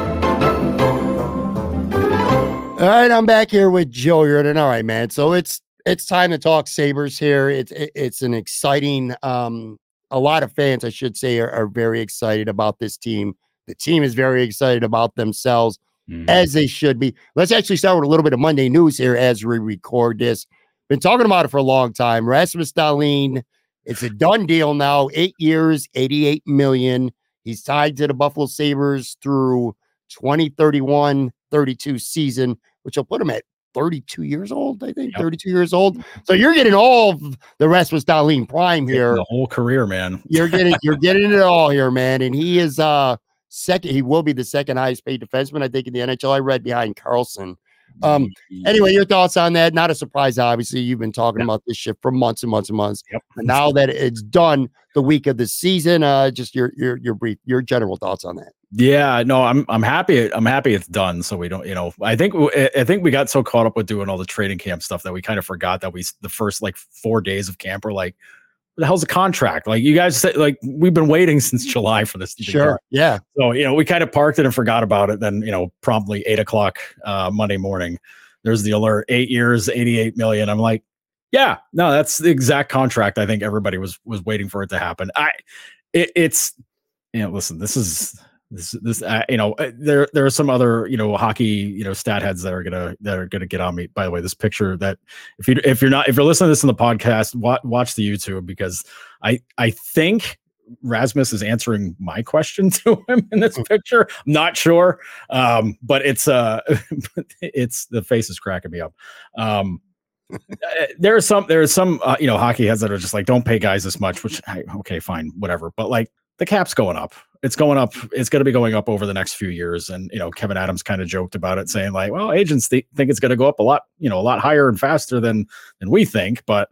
All right, I'm back here with Joe Yerdon. All right, man. So it's it's time to talk Sabres here. It's it, it's an exciting um a lot of fans, I should say, are, are, very excited about this team. The team is very excited about themselves, mm-hmm. as they should be. Let's actually start with a little bit of Monday news here as we record this. Been talking about it for a long time. Rasmus Dahlin, it's a done deal now. Eight years, 88 million. He's tied to the Buffalo Sabres through 2031 32 season, which will put him at 32 years old, I think, yep. 32 years old. So you're getting all the Rasmus Dahlin prime here. The whole career, man. You're getting you're *laughs* getting it all here, man. And he is uh second, he will be the second highest paid defenseman, I think, in the NHL. I read behind Karlsson. Um, mm-hmm. anyway, your thoughts on that? Not a surprise, obviously. You've been talking yep. about this shit for months and months and months. Yep. And now that it's done the week of the season, uh, just your your your brief, your general thoughts on that. Yeah, no, I'm I'm happy. I'm happy it's done. So we don't, you know, I think I think we got so caught up with doing all the training camp stuff that we kind of forgot that we the first like four days of camp were like, the hell's a contract? Like you guys said, like we've been waiting since July for this. Sure. Yeah. So you know, we kind of parked it and forgot about it. Then you know, promptly eight o'clock uh, Monday morning, there's the alert. Eight years, eighty-eight million. I'm like, yeah, no, that's the exact contract. I think everybody was was waiting for it to happen. I, it, it's, you know, listen, this is this this uh, you know uh, there there are some other you know hockey you know stat heads that are gonna that are gonna get on me. By the way this picture that if you if you're not if you're listening to this in the podcast watch, watch the youtube because i i think rasmus is answering my question *laughs* to him in this picture. I'm not sure um but it's uh *laughs* it's the face is cracking me up. Um *laughs* uh, there are some there are some uh, you know hockey heads that are just like don't pay guys this much which I, okay fine whatever but like the cap's going up. It's going up. It's going to be going up over the next few years. And you know, Kevin Adams kind of joked about it, saying like, "Well, agents th- think it's going to go up a lot, you know, a lot higher and faster than than we think, but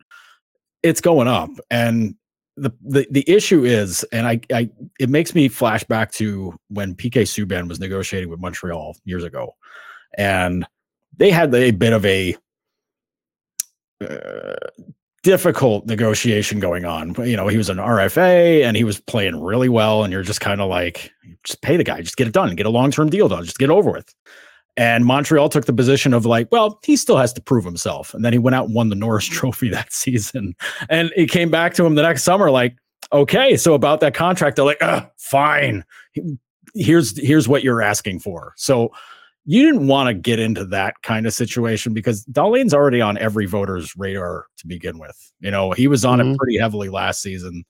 it's going up." And the the the issue is, and I, I it makes me flash back to when PK Subban was negotiating with Montreal years ago, and they had a bit of a uh, difficult negotiation going on. You know, he was an RFA and he was playing really well, and you're just kind of like, just pay the guy, just get it done, get a long term deal done, just get over with. And Montreal took the position of like, well, he still has to prove himself. And then he went out and won the Norris mm. Trophy *laughs* that season. And it came back to him the next summer, like, okay, so about that contract, they're like, fine. Here's here's what you're asking for. So you didn't want to get into that kind of situation because Dahlin's already on every voter's radar to begin with. You know, he was on mm-hmm. it pretty heavily last season.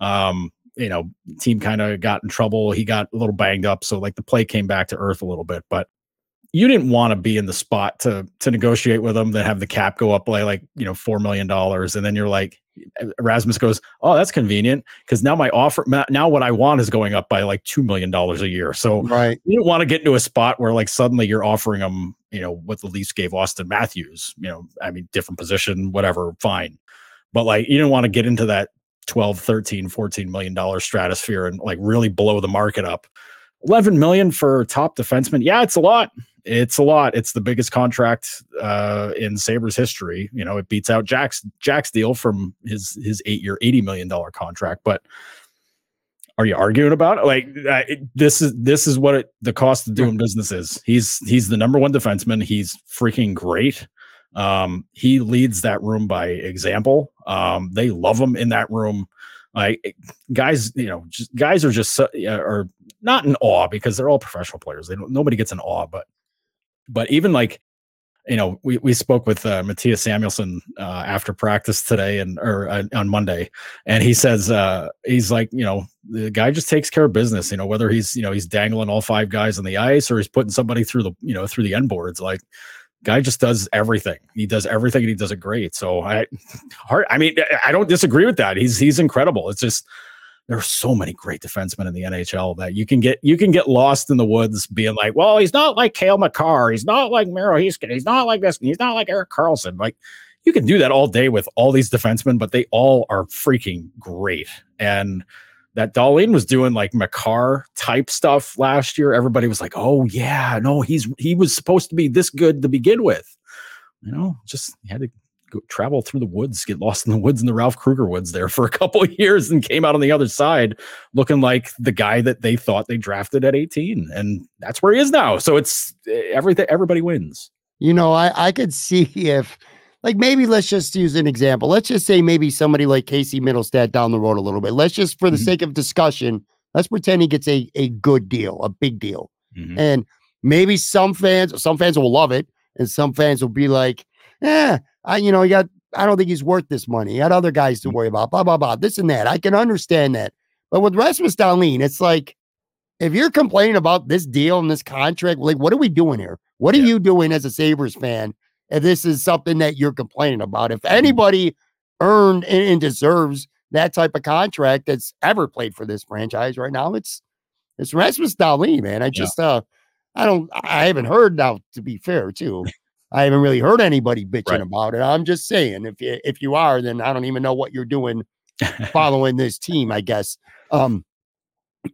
Um, you know, team kind of got in trouble. He got a little banged up, so like the play came back to earth a little bit. But you didn't want to be in the spot to to negotiate with them, then have the cap go up by like you know four million dollars, and then you're like, Erasmus goes, oh, that's convenient because now my offer, now what I want is going up by like two million dollars a year. So right, you don't want to get into a spot where like suddenly you're offering them, you know, what the Leafs gave Auston Matthews. You know, I mean, different position, whatever, fine, but like you don't want to get into that 12, 13, 14 million dollar stratosphere and like really blow the market up. 11 million for top defenseman. Yeah, it's a lot it's a lot. It's the biggest contract uh, in Sabres history. You know, it beats out Jack's Jack's deal from his his eight year, eighty million dollar contract. But are you arguing about it? Like uh, it, this is this is what it, the cost of doing business is. He's he's the number one defenseman. He's freaking great. Um, he leads that room by example. Um, they love him in that room. Like guys, you know, just guys are just are not in awe because they're all professional players. They don't, nobody gets in awe, but but even like, you know, we, we spoke with uh, Mattias Samuelsson uh, after practice today and or uh, on Monday, and he says uh, he's like, you know, the guy just takes care of business. You know, whether he's you know he's dangling all five guys on the ice or he's putting somebody through the you know through the end boards. Like, guy just does everything. He does everything and he does it great. So I, *laughs* hard. I mean, I don't disagree with that. He's he's incredible. It's just there are so many great defensemen in the NHL that you can get you can get lost in the woods being like, well, he's not like Cale Makar, he's not like Miro Heiskanen, he's not like this, he's not like Erik Karlsson. Like you can do that all day with all these defensemen, but they all are freaking great. And that Dahlin was doing like Makar type stuff last year. Everybody was like, "Oh yeah, no, he's he was supposed to be this good to begin with." you know, just had to go travel through the woods, get lost in the woods in the Ralph Krueger woods there for a *laughs* couple of years and came out on the other side looking like the guy that they thought they drafted at 18. And that's where he is now. So it's eh, everything, everybody wins. You know, I, I could see if, like, maybe let's just use an example. Let's just say maybe somebody like Casey Mittelstadt down the road a little bit. Let's just, for the Mhm. sake of discussion, let's pretend he gets a, a good deal, a big deal. Mhm. And maybe some fans, some fans will love it, and some fans will be like, "Yeah, I, you know, he got. I don't think he's worth this money. He had other guys to worry about. Blah blah blah. This and that. I can understand that. But with Rasmus Dahlin, it's like, if you're complaining about this deal and this contract, like, what are we doing here? What are Yeah. you doing as a Sabres fan? If this is something that you're complaining about, if anybody earned and, deserves that type of contract that's ever played for this franchise right now, it's it's Rasmus Dahlin, man. I Yeah. just uh I don't I haven't heard now to be fair too. I haven't really heard anybody bitching Right. about it. I'm just saying if you if you are, then I don't even know what you're doing *laughs* following this team, I guess. Um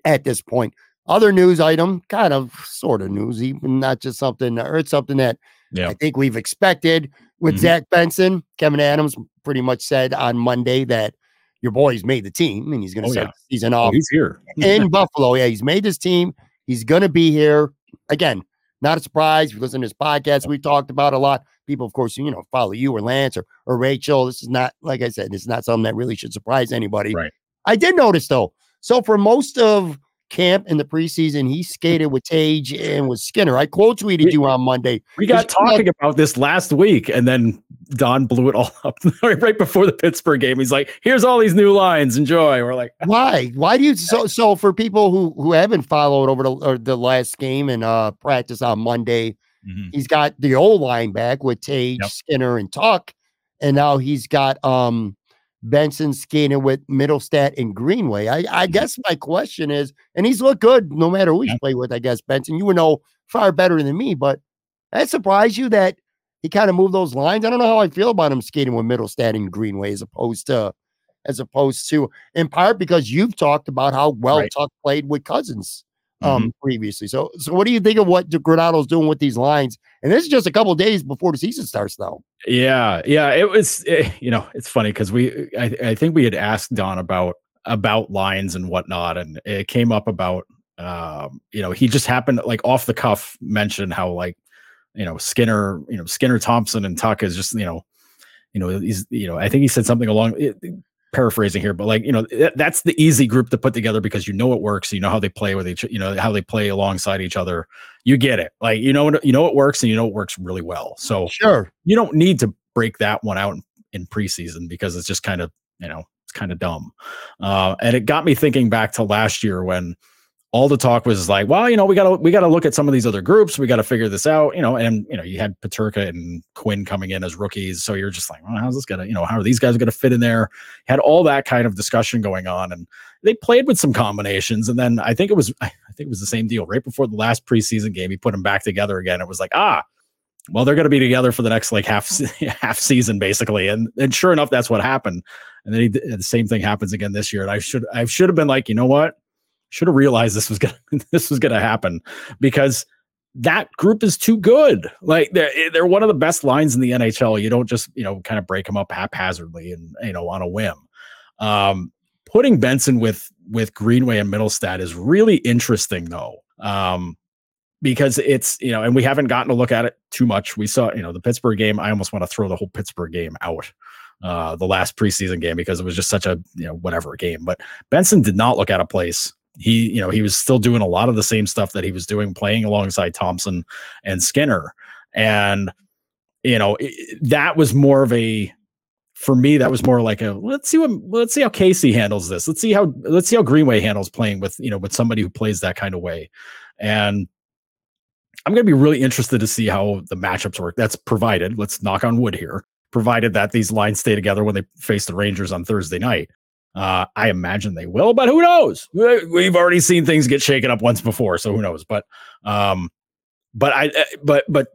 at this point. Other news item, kind of sort of news, even not just something or it's something that Yeah. I think we've expected with Mhm. Zach Benson. Kevin Adams pretty much said on Monday that your boy's made the team and he's gonna Oh, start yeah. the season Oh, he's here. in Buffalo. Yeah, he's made this team. He's going to be here again. Not a surprise. If you listen to this podcast, we talked about a lot. People, of course, you know, follow you or Lance or, or Rachel. This is not, like I said, this is not something that really should surprise anybody. Right. I did notice though. So for most of camp in the preseason, he skated with Tage and with Skinner. I quote tweeted you on Monday. We got talking about this last week, and then Don blew it all *laughs* up *laughs* right before the Pittsburgh game. He's like, "Here's all these new lines. Enjoy." We're like, *laughs* Why? Why do you so so for people who who haven't followed over the or the last game and uh practice on Monday, Mhm. he's got the old line back with Tage, Yep. Skinner, and Tuch, and now he's got um Benson skating with Mittelstadt and Greenway. I, I mm-hmm. guess my question is, and he's looked good no matter who he's Yeah. played with. I guess Benson, you would know far better than me, but that surprised you that he kind of moved those lines. I don't know how I feel about him skating with Mittelstadt and Greenway as opposed to as opposed to in part because you've talked about how well Right. Tuch played with Cozens um previously. So so what do you think of what Granato's doing with these lines? And this is just a couple days before the season starts though. Yeah, yeah. It was, eh, you know, it's funny because we, I, I think we had asked Don about about lines and whatnot, and it came up about, um, you know, he just happened like off the cuff mentioned how like, you know, Skinner, you know, Skinner Thompson and Tuch is just, you know, you know, he's, you know, I think he said something along. It, paraphrasing here but like you know th- that's the easy group to put together because you know it works you know how they play with each you know how they play alongside each other. You get it. Like you know what- you know it works and you know it works really well. So Sure. you don't need to break that one out in, in preseason because it's just kind of you know it's kind of dumb. Uh, and it got me thinking back to last year when all the talk was like well you know we gotta we gotta look at some of these other groups. We gotta figure this out you know and you know you had peterka and quinn coming in as rookies. So you're just like well, how's this gonna you know how are these guys gonna fit in there? Had all that kind of discussion going on and they played with some combinations. And then i think it was *laughs* i think it was the same deal. Right before the last preseason game he put them back together again. It was like ah well they're to be together for the next like half *laughs* half season basically. And and sure enough that's what happened. And then he, the same thing happens again this year. And i should i should have been like you know what should have realized this was gonna *laughs* this was gonna happen because that group is too good. Like they're they're one of the best lines in the nhl you don't just you know kind of break them up haphazardly and you know on a whim. Um putting benson with with greenway and mittelstadt is really interesting though um because it's you know and we haven't gotten to look at it too much. We saw you know the pittsburgh game i almost want to throw the whole pittsburgh game out uh the last preseason game because it was just such a you know whatever game. But benson did not look out of place he you know he was still doing a lot of the same stuff that he was doing playing alongside thompson and skinner and you know i- that was more of a for me that was more like a let's see what let's see how casey handles this let's see how let's see how greenway handles playing with you know with somebody who plays that kind of way and I'm going to be really interested to see how the matchups work. That's provided, let's knock on wood here, provided that these lines stay together when they face the Rangers on Thursday night. Uh, I imagine they will, but who knows? We- We've already seen things get shaken up once before, so who knows? But, um, but I, uh, but, but,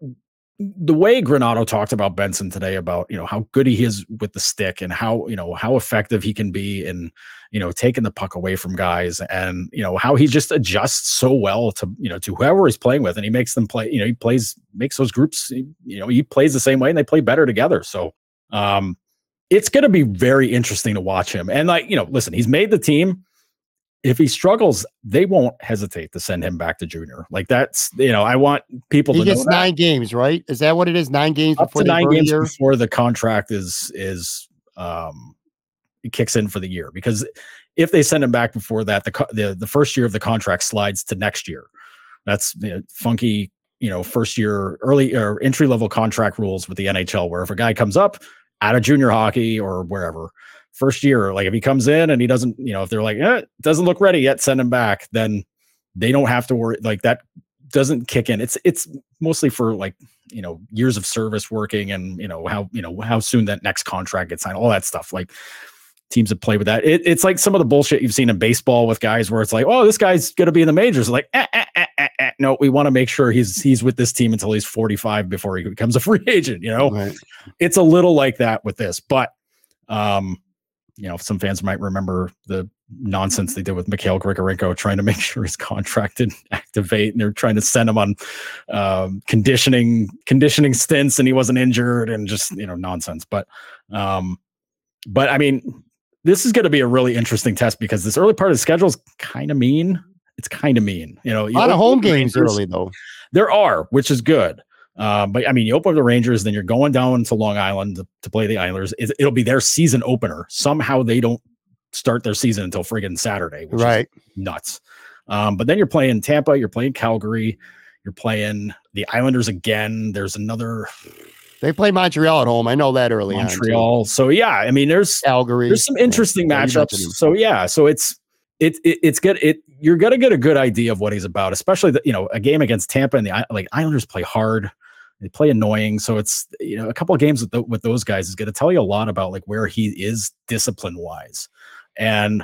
the way Granato talked about Benson today about you know how good he is with the stick and how you know how effective he can be in you know taking the puck away from guys and you know how he just adjusts so well to you know to whoever he's playing with and he makes them play you know he plays makes those groups you know he plays the same way and they play better together so um it's going to be very interesting to watch him and like you know listen he's made the team if he struggles, they won't hesitate to send him back to junior. Like that's you know, I want people he to gets nine games, right? Is that what it is? Nine games up before to nine games year? before the contract is is um kicks in for the year because if they send him back before that, the the the first year of the contract slides to next year. That's you know, funky, you know, first year early or entry level contract rules with the NHL, where if a guy comes up out of junior hockey or wherever, first year, like if he comes in and he doesn't, you know, if they're like, eh, doesn't look ready yet, send him back, then they don't have to worry. Like that doesn't kick in. It's it's mostly for like you know years of service working and you know how you know how soon that next contract gets signed, all that stuff. Like teams that play with that. It, it's like some of the bullshit you've seen in baseball with guys where it's like, oh, this guy's going to be in the majors. Like, eh, eh, eh, eh, eh. no, we want to make sure he's he's with this team until he's 45 before he becomes a free *laughs* agent. You know, Right. it's a little like that with this, but um, you know, some fans might remember the nonsense they did with Mikhail Grigorenko trying to *laughs* make sure his contract didn't *laughs* activate, and they're trying to send him on um, conditioning conditioning stints, and he wasn't injured, and just you know nonsense. But um, but I mean, this is going to be a really interesting test because this early part of the schedule is kind of mean. It's kind of mean, you know. A you lot of home games Rangers- early though. there are, which is good. Uh, but I mean, you open up the Rangers, then you're going down to Long Island to, to play the Islanders. It, it'll be their season opener. Somehow they don't start their season until friggin' Saturday, which Right. is nuts. Um, but then you're playing Tampa, you're playing Calgary, you're playing the Islanders again. There's another They play Montreal at home. I know that early on. Montreal. So yeah, I mean, there's Calgary. there's some interesting Yeah, matchups. So yeah, so it's it, it it's good. It you're gonna get a good idea of what he's about, especially the, you know a game against Tampa and the like Islanders play hard, they play annoying. So it's you know a couple of games with the, with those guys is gonna tell you a lot about like where he is discipline wise, and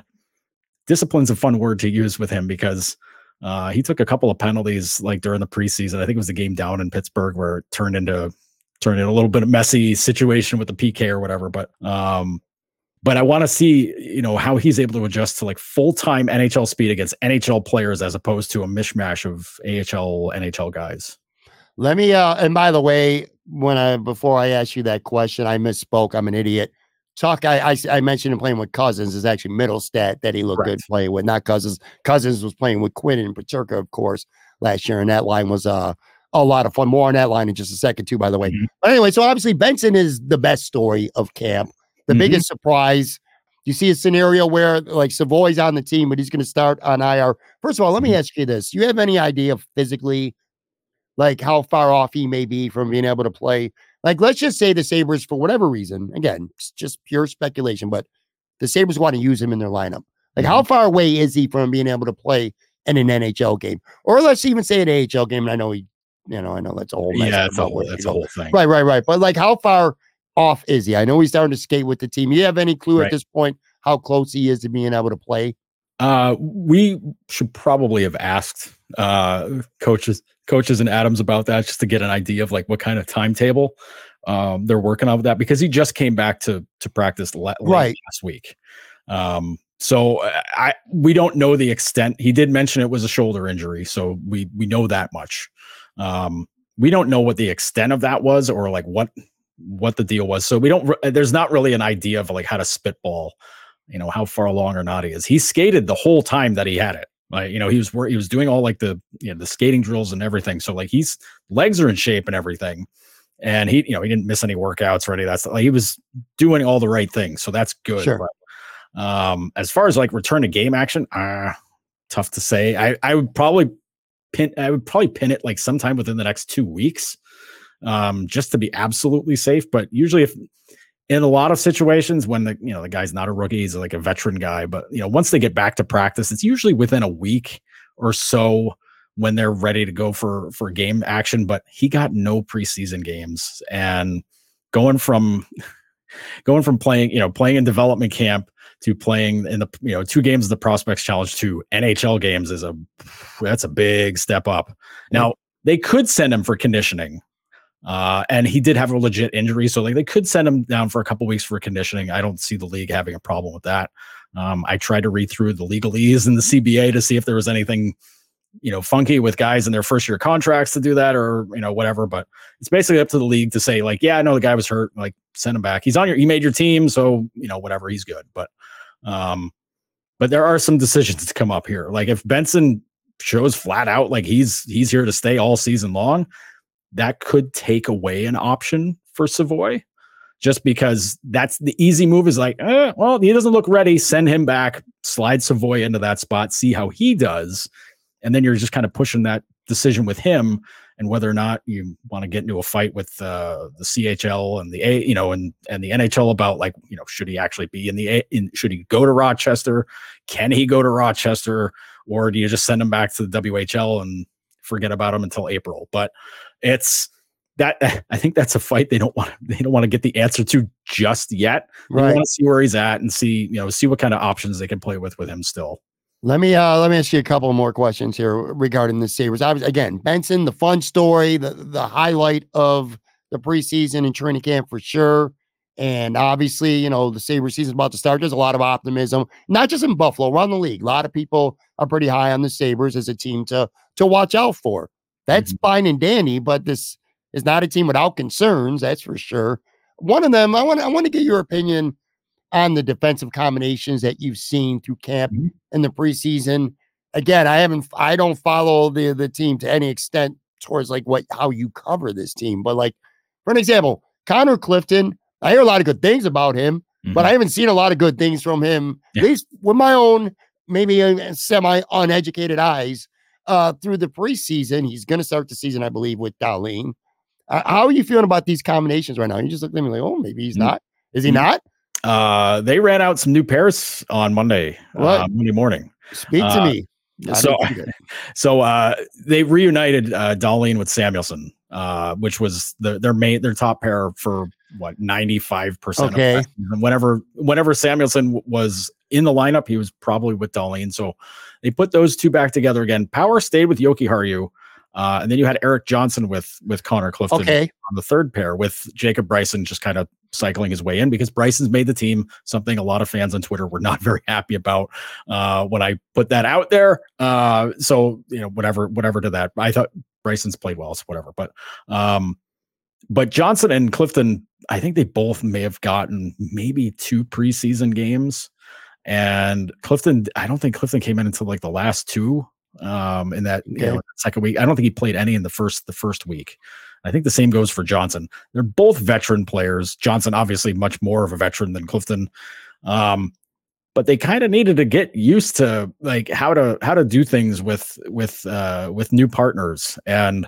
discipline's a fun word to use with him because. Uh, he took a couple of penalties like during the preseason. I think it was the game down in Pittsburgh where it turned into turned into a little bit of messy situation with the PK or whatever. But um, but I want to see, you know, how he's able to adjust to like full time NHL speed against NHL players as opposed to a mishmash of AHL, NHL guys. Let me uh and by the way, when I before I asked you that question, I misspoke. I'm an idiot. Talk I I mentioned him playing with Cozens is actually Mittelstadt that he looked good playing with, not Cozens. Cozens was playing with Quinn and Peterka, of course, last year, and that line was uh a lot of fun. More on that line in just a second, too, by the way. Mhm. But anyway, so obviously Benson is the best story of camp. The Mhm. biggest surprise. You see a scenario where like Savoie's on the team, but he's going to start on IR. First of all, let me Mhm. ask you this: You have any idea of physically, like how far off he may be from being able to play? Like, let's just say the Sabres, for whatever reason, again, it's just pure speculation, but the Sabres want to use him in their lineup. Like, how Mm-hmm. far away is he from being able to play in an NHL game, or let's even say an AHL game? And I know he, you know, I know that's a whole Yeah, it's a whole, it's a whole thing. Right, right, right. But like, how far off is he? I know he's starting to skate with the team. You have any clue Right. at this point how close he is to being able to play? Uh, we should probably have asked uh, coaches, coaches and Adams about that just to get an idea of like what kind of timetable um, they're working on with that because he just came back to to practice le- Right. last week. Um, so uh, I we don't know the extent. He did mention it was a shoulder injury, so we we know that much. Um, we don't know what the extent of that was or like what what the deal was. So we don't. re- There's not really an idea of like how to spitball you know how far along or not he is. He skated the whole time that he had it. Like you know he was he was doing all like the you know the skating drills and everything. So like he's legs are in shape and everything. And he you know he didn't miss any workouts or any of that stuff. Like, he was doing all the right things. So that's good. Sure. But, um as far as like return to game action, uh tough to say. I I would probably pin I would probably pin it like sometime within the next 2 weeks. Um just to be absolutely safe, but usually if in a lot of situations when the you know the guy's not a rookie he's like a veteran guy but you know once they get back to practice it's usually within a week or so when they're ready to go for for game action but he got no preseason games and going from *laughs* going from playing you know playing in development camp to playing in the you know two games of the prospects challenge to nhl games is a that's a big step up now they could send him for conditioning Uh, and he did have a legit injury, so like they could send him down for a couple weeks for conditioning. I don't see the league having a problem with that. Um, I tried to read through the legalese in the CBA to see if there was anything, you know, funky with guys in their first year contracts to do that or you know whatever. But it's basically up to the league to say like, yeah, I know the guy was hurt, like send him back. He's on your, he made your team, so you know whatever, he's good. But, um, but there are some decisions to come up here. Like if Benson shows flat out like he's he's here to stay all season long, that could take away an option for Savoie just because that's the easy move is like, eh, well, he doesn't look ready. Send him back, slide Savoie into that spot, see how he does. And then you're just kind of pushing that decision with him and whether or not you want to get into a fight with uh, the CHL and the A, you know, and and the NHL about like, you know, should he actually be in the A, in, should he go to Rochester? Can he go to Rochester? Or do you just send him back to the WHL and forget about him until April? But it's that *laughs* I think that's a fight they don't want they don't want to get the answer to just yet. They Right. want to see where he's at and see, you know, see what kind of options they can play with with him still. Let me uh let me ask you a couple more questions here regarding the Sabres. Was again Benson, the fun story, the the highlight of the preseason and training camp for sure. And obviously, you know, the Sabres season's about to start. There's a lot of optimism, not just in Buffalo, around the league. A lot of people are pretty high on the Sabres as a team to to watch out for. That's fine and dandy, but this is not a team without concerns, that's for sure. One of them, I want I want to get your opinion on the defensive combinations that you've seen through camp Mhm. in the preseason. Again, I haven't I don't follow the the team to any extent towards like what how you cover this team, but like for an example, Connor Clifton, I hear a lot of good things about him, but I haven't seen a lot of good things from him, Yeah. at least with my own maybe semi uneducated eyes. Uh, through the preseason, he's going to start the season, I believe, with Dahlin. Uh, how are you feeling about these combinations right now? You just look at me like, oh, maybe he's Mm. not. Is he Mm. not? Uh, they ran out some new pairs on Monday, uh, Monday morning. Speak to Uh, me. I so- didn't see that. *laughs* So uh, they reunited uh, Dahlin with Samuelsson, uh, which was the, their main their top pair for what ninety five percent. Okay. Whenever whenever Samuelsson w- was in the lineup, he was probably with Dahlin. So they put those two back together again. Power stayed with Jokiharju. Uh, and then you had Erik Johnson with with Connor Clifton okay. on the third pair with Jacob Bryson just kind of cycling his way in because Bryson's made the team, something a lot of fans on Twitter were not *laughs* very happy about uh, when I put that out there. Uh, so you know, whatever, whatever to that. I thought Bryson's played well, so whatever. But um, but Johnson and Clifton, I think they both may have gotten maybe two preseason games. And Clifton, I don't think Clifton came in until like the last two um in that you know, Okay. second week. I don't think he played any in the first the first week. I think the same goes for Johnson. They're both veteran players. Johnson obviously much more of a veteran than Clifton. Um but they kind of needed to get used to like how to how to do things with with uh with new partners and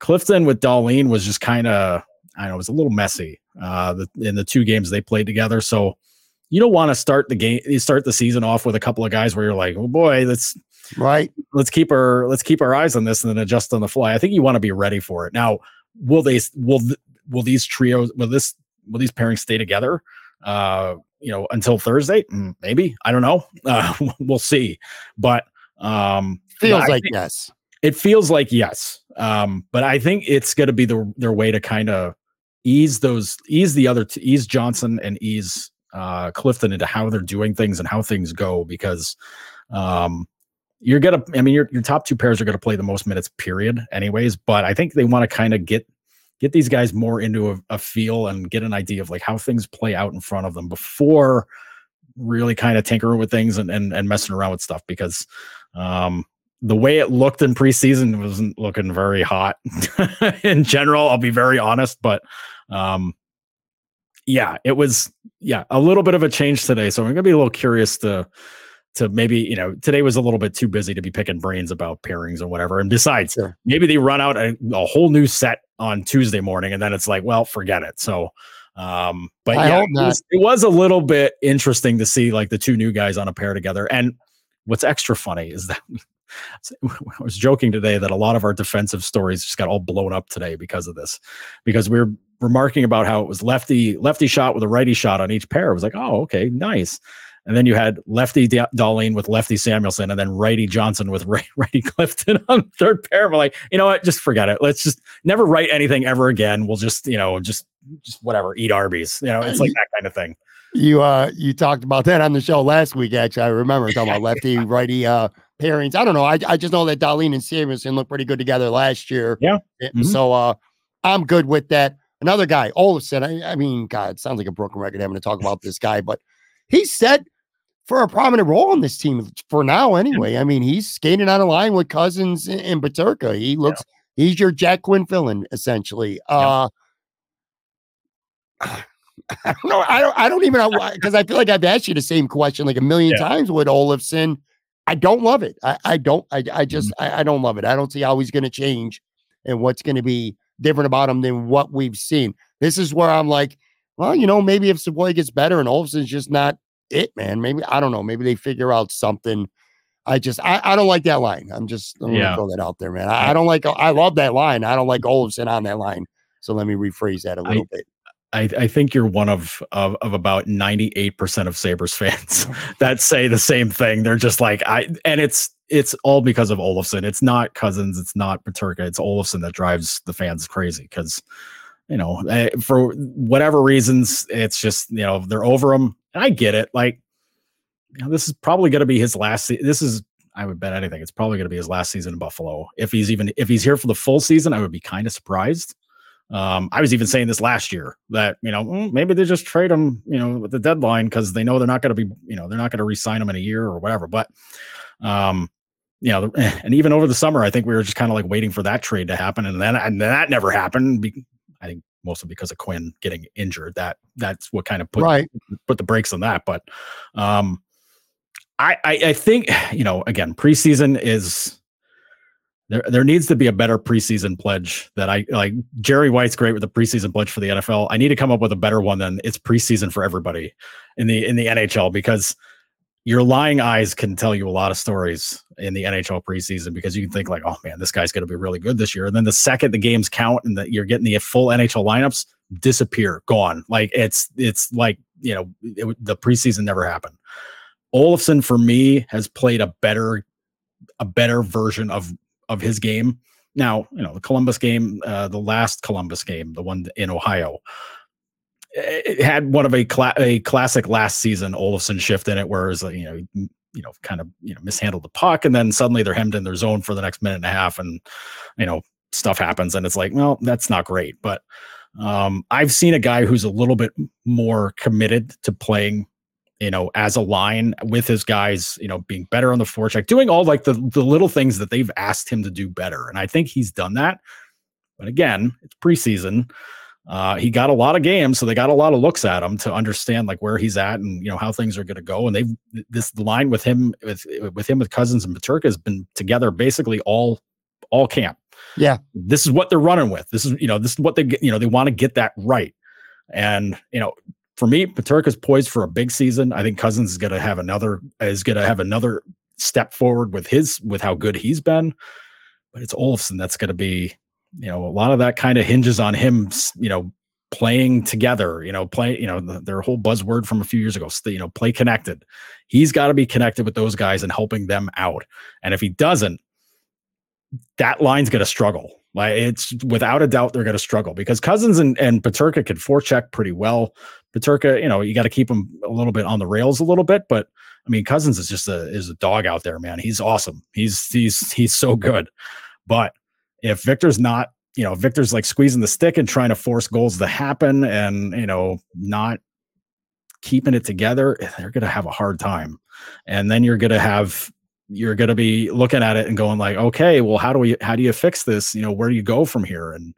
Clifton with Dahlin was just kind of I don't know, it was a little messy uh the, in the two games they played together. So you don't want to start the game you start the season off with a couple of guys where you're like, oh boy, let's Right. let's keep our let's keep our eyes on this and then adjust on the fly. I think you want to be ready for it. Now, will they will will these trios will this will these pairings stay together? Uh, you know, until Thursday, Mm, maybe I don't know. *laughs* Uh, we'll see. But um, Feels like think- yes. it feels like yes. Um, but I think it's going to be the, their way to kind of ease those, ease the other, t- ease Johnson and ease uh, Clifton into how they're doing things and how things go because um, you're gonna. I mean, your your top two pairs are to play the most minutes, period, anyways. But I think they want to kind of get get these guys more into a, a feel and get an idea of like how things play out in front of them before really kind of tinkering with things and, and and messing around with stuff because um the way it looked in preseason wasn't looking very hot *laughs* in general i'll be very honest but um yeah it was yeah a little bit of a change today so i'm gonna be a little curious to to maybe you know today was a little bit too busy to be picking brains about pairings or whatever and besides Sure. maybe they run out a, a whole new set on tuesday morning and then it's like well forget it so um but I yeah it was, it was a little bit interesting to see like the two new guys on a pair together and what's extra funny is that *laughs* *laughs* I was joking today that a lot of our defensive stories just got all blown up today because of this, because we are remarking about how it was lefty lefty shot with a righty shot on each pair. It was like, oh, okay, nice. And then you had lefty Da- Dahlin with lefty Samuelsson, and then righty Johnson with *laughs* right, righty Clifton *laughs* on third pair. But like, you know what? Just forget it. Let's just never write anything ever again. We'll just, you know, just just whatever, eat Arby's. You know, it's like that kind of thing. *laughs* You uh you talked about that on the show last week. Actually, I remember talking about lefty righty uh pairings. I don't know. I, I just know that Dahlin and Samuelsson looked pretty good together last year. Yeah. Mhm. So uh I'm good with that. Another guy, Olsen. I, I mean, God, it sounds like a broken record having to talk about this guy, but he set for a prominent role on this team for now, anyway. I mean, he's skating on a line with Cozens and, and Peterka. He looks he's your Jack Quinn villain, essentially. Uh *sighs* I don't know. I don't. I don't even know because I feel like I've asked you the same question like a million Yeah. times with Olofsson. I don't love it. I, I don't. I, I just. Mm-hmm. I, I don't love it. I don't see how he's going to change and what's going to be different about him than what we've seen. This is where I'm like, well, you know, maybe if Savoie gets better and Olofsson's just not it, man. Maybe I don't know. Maybe they figure out something. I just. I, I don't like that line. I'm just. I'm Yeah. gonna throw that out there, man. I, I don't like. I love that line. I don't like Olofsson on that line. So let me rephrase that a little bit. I, I think you're one of, of of about 98% of Sabres fans *laughs* *laughs* that say the same thing. They're just like I and it's it's all because of Olofsson. It's not Cozens, it's not Peterka, it's Olofsson that drives the fans crazy because you know, eh, for whatever reasons, it's just, you know, they're over him. And I get it. Like, you know, this is probably going to be his last. Se- this is, I would bet anything. It's probably going to be his last season in Buffalo. If he's even, if he's here for the full season, I would be kind of surprised. Um, I was even saying this last year that you know mm, maybe they just trade him, you know, with the deadline because they know they're not going to be, you know, they're not going to re-sign him in a year or whatever. But, um, you know, and even over the summer, I think we were just kind of like waiting for that trade to happen, and then and then that never happened. I think mostly because of Quinn getting injured. That that's what kind of put right. put the brakes on that. But um, I, I I think *sighs* you know again preseason is there. There needs to be a better preseason pledge that I like. Jerry White's great with the preseason pledge for the NFL. I need to come up with a better one than it's preseason for everybody in the in the NHL because your lying eyes can tell you a lot of stories in the NHL preseason because you can think like, oh man, this guy's going to be really good this year, and then the second the games count and that you're getting the full NHL lineups disappear, gone. Like it's it's like you know it, the preseason never happened. Olofsson for me has played a better a better version of of his game. Now you know the Columbus game, uh, the last Columbus game, the one in Ohio. It had one of a cla- a classic last season Olofsson shift in it, where it's you know you know kind of you know mishandled the puck, and then suddenly they're hemmed in their zone for the next minute and a half, and you know stuff happens, and it's like well that's not great, but um, I've seen a guy who's a little bit more committed to playing, you know, as a line with his guys, you know, being better on the forecheck, doing all like the the little things that they've asked him to do better, and I think he's done that. But again, it's preseason. Uh, he got a lot of games, so they got a lot of looks at him to understand like where he's at and you know how things are going to go. And they've this line with him with with him with Cozens and Peterka has been together basically all all camp Yeah. this is what they're running with. This is, you know, this is what they you know, they want to get that right. And, you know, for me, Peterka's poised for a big season. I think Cozens is going to have another, is going to have another step forward with his, with how good he's been. But it's Olofsson that's going to be, you know, a lot of that kind of hinges on him, you know, playing together, you know, play, you know, the, their whole buzzword from a few years ago, you know, play connected. He's got to be connected with those guys and helping them out. And if he doesn't, that line's going to struggle. Like it's without a doubt they're going to struggle because Cozens and and Peterka can forecheck pretty well. Peterka, you know, you got to keep him a little bit on the rails a little bit, but I mean, Cozens is just a is a dog out there, man. He's awesome. He's he's he's so good. But if Victor's not, you know, Victor's like squeezing the stick and trying to force goals to happen, and you know, not keeping it together, they're going to have a hard time. And then you're going to have you're going to be looking at it and going like, okay, well, how do we, how do you fix this? You know, where do you go from here? And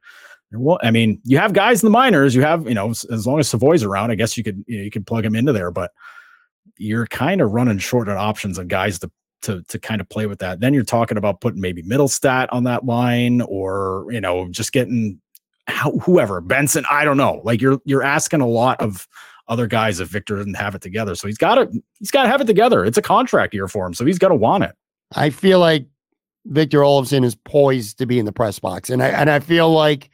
well, I mean, you have guys in the minors, you have, you know, as long as Savoie's around, I guess you could, you, know, you could plug him into there, but you're kind of running short on options on guys to, to, to kind of play with that. Then you're talking about putting maybe Mittelstadt on that line or, you know, just getting how, whoever Benson, I don't know. Like you're, you're asking a lot of other guys if Victor doesn't have it together. So he's got to, he's got to have it together. It's a contract year for him. So he's got to want it. I feel like Victor Olofsson is poised to be in the press box, and I and I feel like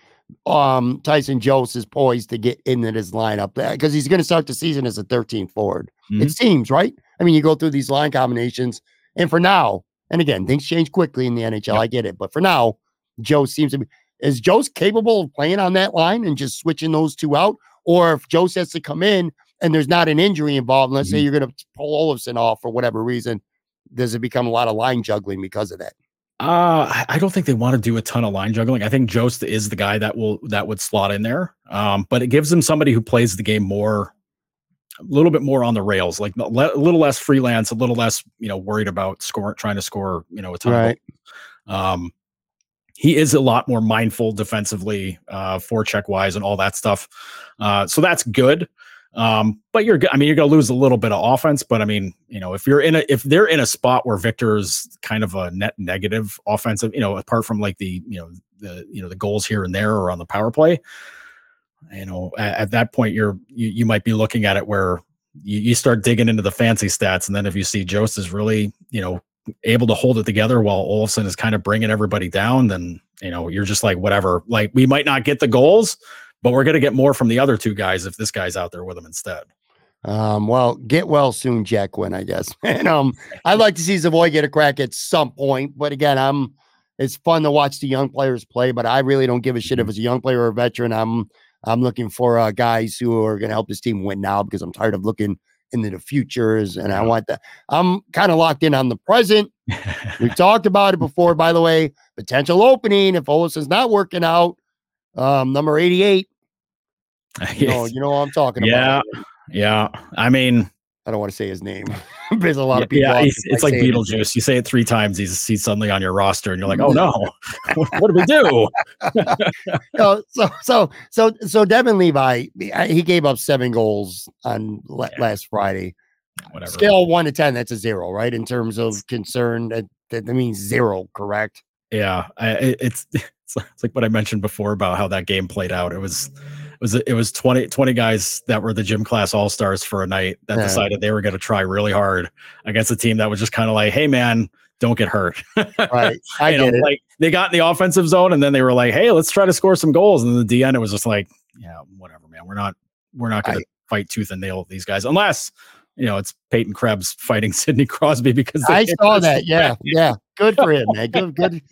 um Tyson Jost is poised to get into this lineup because he's going to start the season as a 13th forward. It Mhm. seems right. I mean, you go through these line combinations, and for now, and again, things change quickly in the NHL. Yep. I get it, but for now, Joe seems to be. Is Joe's capable of playing on that line and just switching those two out, or if Joe has to come in and there's not an injury involved, let's say Mhm. you're going to pull Olofsson off for whatever reason, does it become a lot of line juggling because of that? Uh, I- I don't think they want to do a ton of line juggling. I think Jost is the guy that will that would slot in there. Um, but it gives them somebody who plays the game more, a little bit more on the rails, like a le- a little less freelance, a little less, you know, worried about score, trying to score, you know, a ton. Right. Um, he is a lot more mindful defensively, uh, forecheck wise, and all that stuff. Uh, so that's good. Um, but you're, I mean, you're going to lose a little bit of offense, but I mean, you know, if you're in a, if they're in a spot where Victor's kind of a net negative offensive, you know, apart from like the, you know, the, you know, the goals here and there or on the power play, you know, at, at that point, you're, you, you might be looking at it where you, you start digging into the fancy stats. And then if you see Jost is really, you know, able to hold it together while Olofsson is kind of bringing everybody down, then, you know, you're just like, whatever, like we might not get the goals, but we're going to get more from the other two guys if this guy's out there with them instead. Um, well, get well soon, Jack Quinn, I guess. *laughs* And um, I'd like to see Savoie get a crack at some point, but again, I'm it's fun to watch the young players play, but I really don't give a shit if it's a young player or a veteran. I'm I'm looking for uh, guys who are going to help this team win now because I'm tired of looking into the futures, and I want that. I'm kind of locked in on the present. We've *laughs* talked about it before, by the way. Potential opening if Olofsson's not working out. Um, number 88. *laughs* You know, you know what I'm talking Yeah. about. yeah. Yeah. I mean, I don't want to say his name *laughs* *laughs* because a lot of people. yeah, it's, it's like. Beetlejuice. You say it three times, he's he's suddenly on your roster, and you're like, oh no, *laughs* what, what do we do? No, so so so so Devon Levi, he gave up seven goals on Yeah. last Friday. Whatever. Scale one to ten, that's a zero, right? In terms of concern, that that, means zero, correct? Yeah, I, it's it's like what I mentioned before about how that game played out. It was it was it was 20, 20 guys that were the gym class all stars for a night that Yeah. decided they were going to try really hard against a team that was just kind of like, hey man, don't get hurt. *laughs* Right. I you know, it. like they got in the offensive zone and then they were like, hey, let's try to score some goals. And then the DN, it was just like, yeah, whatever, man. We're not we're not going to fight tooth and nail with these guys unless you know it's Peyton Krebs fighting *laughs* Sidney Crosby because I saw that. Yeah, back. yeah. Good for him, man. Good, good,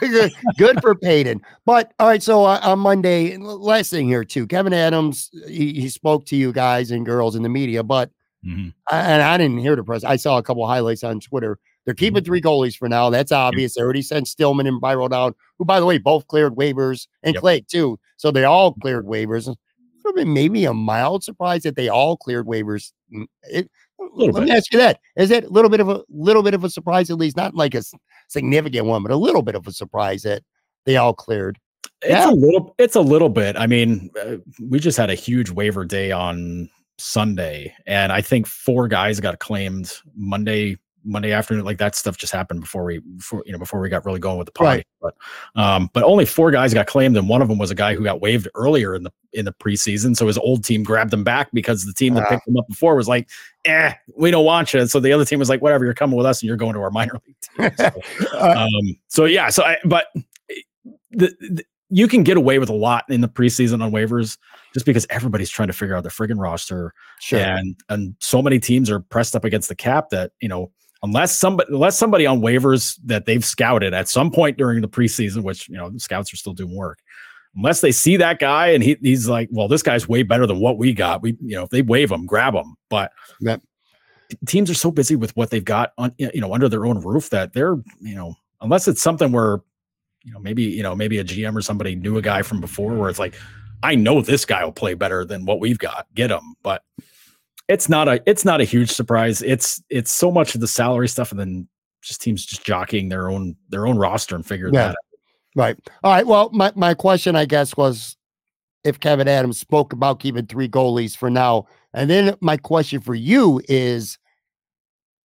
good, *laughs* good for Peyton. But all right, so uh, on Monday, last thing here too, Kevin Adams, he, he spoke to you guys and girls in the media, but Mhm. I, and I didn't hear the press. I saw a couple highlights on Twitter. They're keeping three goalies for now. That's obvious. They already sent Stillman and Biro down, who, by the way, both cleared waivers, and Yep. Clague too. So they all cleared waivers. Would have been maybe a mild surprise that they all cleared waivers. Mm, It, let me ask you that: Is it a little bit of a little bit of a surprise, at least not like a significant one, but a little bit of a surprise that they all cleared? It's Yeah. a little. It's a little bit. I mean, uh, we just had a huge waiver day on Sunday, and I think four guys got claimed Monday. Monday afternoon, like that stuff just happened before we, before you know, before we got really going with the party. Right. But, um, but only four guys got claimed, and one of them was a guy who got waived earlier in the in the preseason. So his old team grabbed him back because the team that Ah. picked him up before was like, "Eh, we don't want you." So the other team was like, "Whatever, you're coming with us, and you're going to our minor league team." *laughs* So, Uh, um, so yeah, so I, but the, the you can get away with a lot in the preseason on waivers just because everybody's trying to figure out their friggin' roster, sure. and and so many teams are pressed up against the cap that you know unless somebody unless somebody on waivers that they've scouted at some point during the preseason, which you know scouts are still doing work. Unless they see that guy and he, he's like, well, this guy's way better than what we got. We, you know, if they waive him, grab him. But Yep. teams are so busy with what they've got on, you know, under their own roof that they're, you know, unless it's something where, you know, maybe, you know, maybe a GM or somebody knew a guy from before where it's like, I know this guy will play better than what we've got. Get him. But it's not a, it's not a huge surprise. It's, it's so much of the salary stuff and then just teams just jockeying their own, their own roster and figuring Yeah. that out. Right. All right. Well, my, my question, I guess, was if Kevin Adams spoke about keeping three goalies for now. And then my question for you is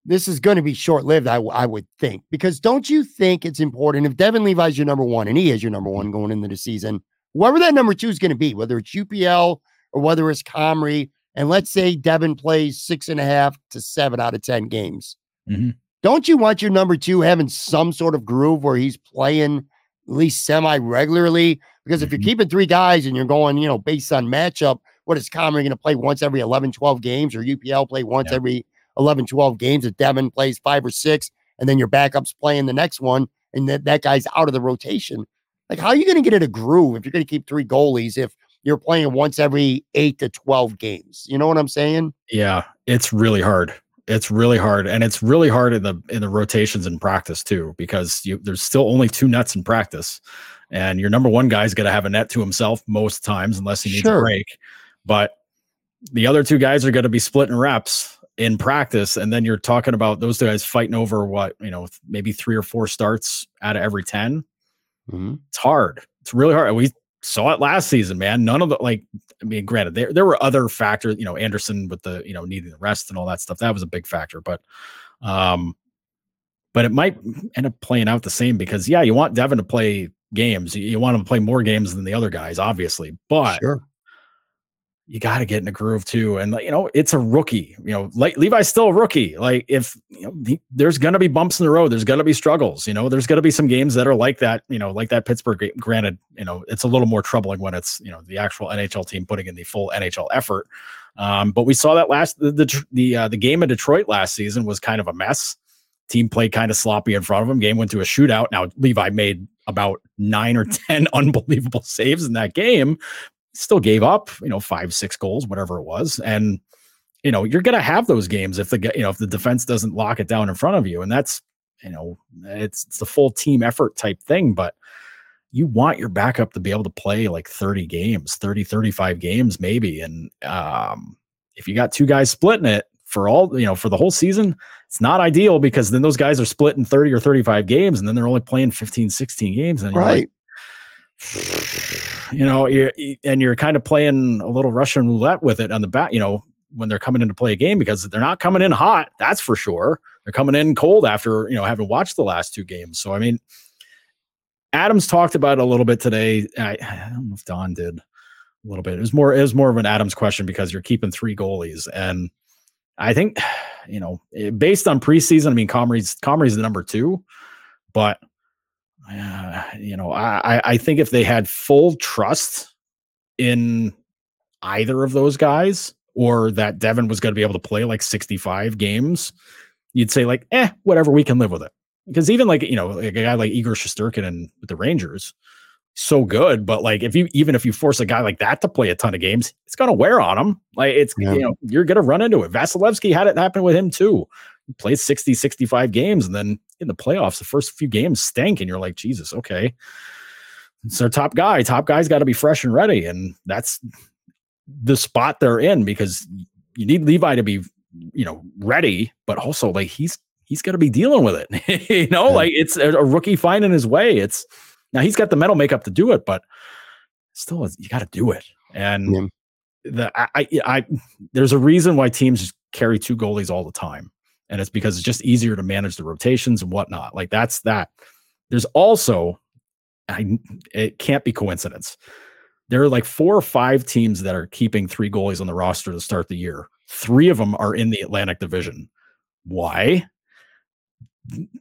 this is going to be short lived, I, I would think, because don't you think it's important if Devon Levi's your number one and he is your number one going into the season, whoever that number two is going to be, whether it's UPL or whether it's Comrie, and let's say Devon plays six and a half to seven out of 10 games. Mhm. Don't you want your number two having some sort of groove where he's playing at least semi regularly? Because if you're Mhm. keeping three guys and you're going, you know, based on matchup, what is Comrie going to play once every 11, 12 games or UPL play once Yeah. every 11, 12 games. If Devon plays five or six, and then your backup's playing the next one, and that, that guy's out of the rotation. Like, how are you going to get it a groove if you're going to keep three goalies if you're playing once every eight to 12 games? You know what I'm saying? Yeah, it's really hard. It's really hard, and it's really hard in the in the rotations in practice too, because you there's still only two nets in practice, and your number one guy's going to have a net to himself most times, unless he needs Sure. a break. But the other two guys are going to be splitting reps in practice, and then you're talking about those two guys fighting over what you know, maybe three or four starts out of every ten. Mhm. It's hard. It's really hard. We saw it last season, man. None of the like, I mean, granted, there there were other factors, you know, Anderson with the, you know, needing the rest and all that stuff. That was a big factor, but um, but it might end up playing out the same because yeah, you want Devon to play games. You, you want him to play more games than the other guys, obviously, but Sure. You got to get in a groove too. And you know, it's a rookie. You know, like Levi's still a rookie. Like if you know, the, there's gonna be bumps in the road, there's gonna be struggles. You know, there's gonna be some games that are like that. You know, like that Pittsburgh. game. Granted, you know, it's a little more troubling when it's you know the actual NHL team putting in the full NHL effort. Um, but we saw that last the the the, uh, the game in Detroit last season was kind of a mess. Team played kind of sloppy in front of them. Game went to a shootout. Now Levi made about nine or ten *laughs* unbelievable saves in that game, still gave up, you know, five, six goals, whatever it was. And, you know, you're going to have those games if the, you know, if the defense doesn't lock it down in front of you. And that's, you know, it's, it's the full team effort type thing. But you want your backup to be able to play like 30 games, 30, 35 games, maybe. And um, if you got two guys splitting it for all, you know, for the whole season, it's not ideal because then those guys are splitting 30 or 35 games and then they're only playing 15, 16 games. And you're like, Right. You know, you're, and you're kind of playing a little Russian roulette with it on the back, you know, when they're coming in to play a game because they're not coming in hot. That's for sure. They're coming in cold after, you know, having watched the last two games. So, I mean, Adams talked about a little bit today. I, *sighs* I don't know if Don did a little bit. It was more, it was more of an Adams question because you're keeping three goalies. And I think, *sighs* you know, based on preseason, I mean, Comrie's, Comrie's the number two, but uh, you know, I, I- think if they had full trust in either of those guys, or that Devon was going to be able to play like 65 games, you'd say like, eh, whatever, we can live with it. Because even like you know, like a guy like Igor Shesterkin and with the Rangers, so good. But like, if you even if you force a guy like that to play a ton of games, it's going to wear on him. Like it's Yeah. you know, you're going to run into it. Vasilevskiy had it happen with him too. He played 60, 65 games, and then in the playoffs, the first few games stank, and you're like, Jesus, okay. It's their top guy. Top guy's got to be fresh and ready. And that's the spot they're in because you need Levi to be, you know, ready, but also like he's he's got to be dealing with it. *laughs* you know, Yeah. like it's a, a rookie finding his way. It's now he's got the mental makeup to do it, but still you got to do it. And Yeah. the I, I I there's a reason why teams carry two goalies all the time. And it's because it's just easier to manage the rotations and whatnot. Like that's that. There's also I it can't be coincidence. There are like four or five teams that are keeping three goalies on the roster to start the year. Three of them are in the Atlantic Division. Why?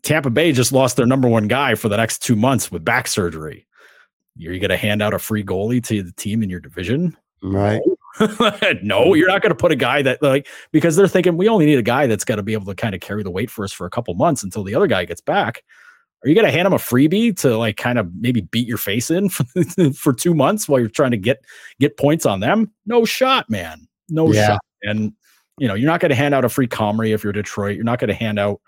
Tampa Bay just lost their number one guy for the next two months with back surgery. You're going to hand out a free goalie to the team in your division? Right. *laughs* no, you're not going to put a guy that like because they're thinking we only need a guy that's got to be able to kind of carry the weight for us for a couple months until the other guy gets back. Are you going to hand him a freebie to like kind of maybe beat your face in for, *laughs* for two months while you're trying to get get points on them? No shot, man. No Yeah. shot. And you know you're not going to hand out a free Comrie if you're Detroit. You're not going to hand out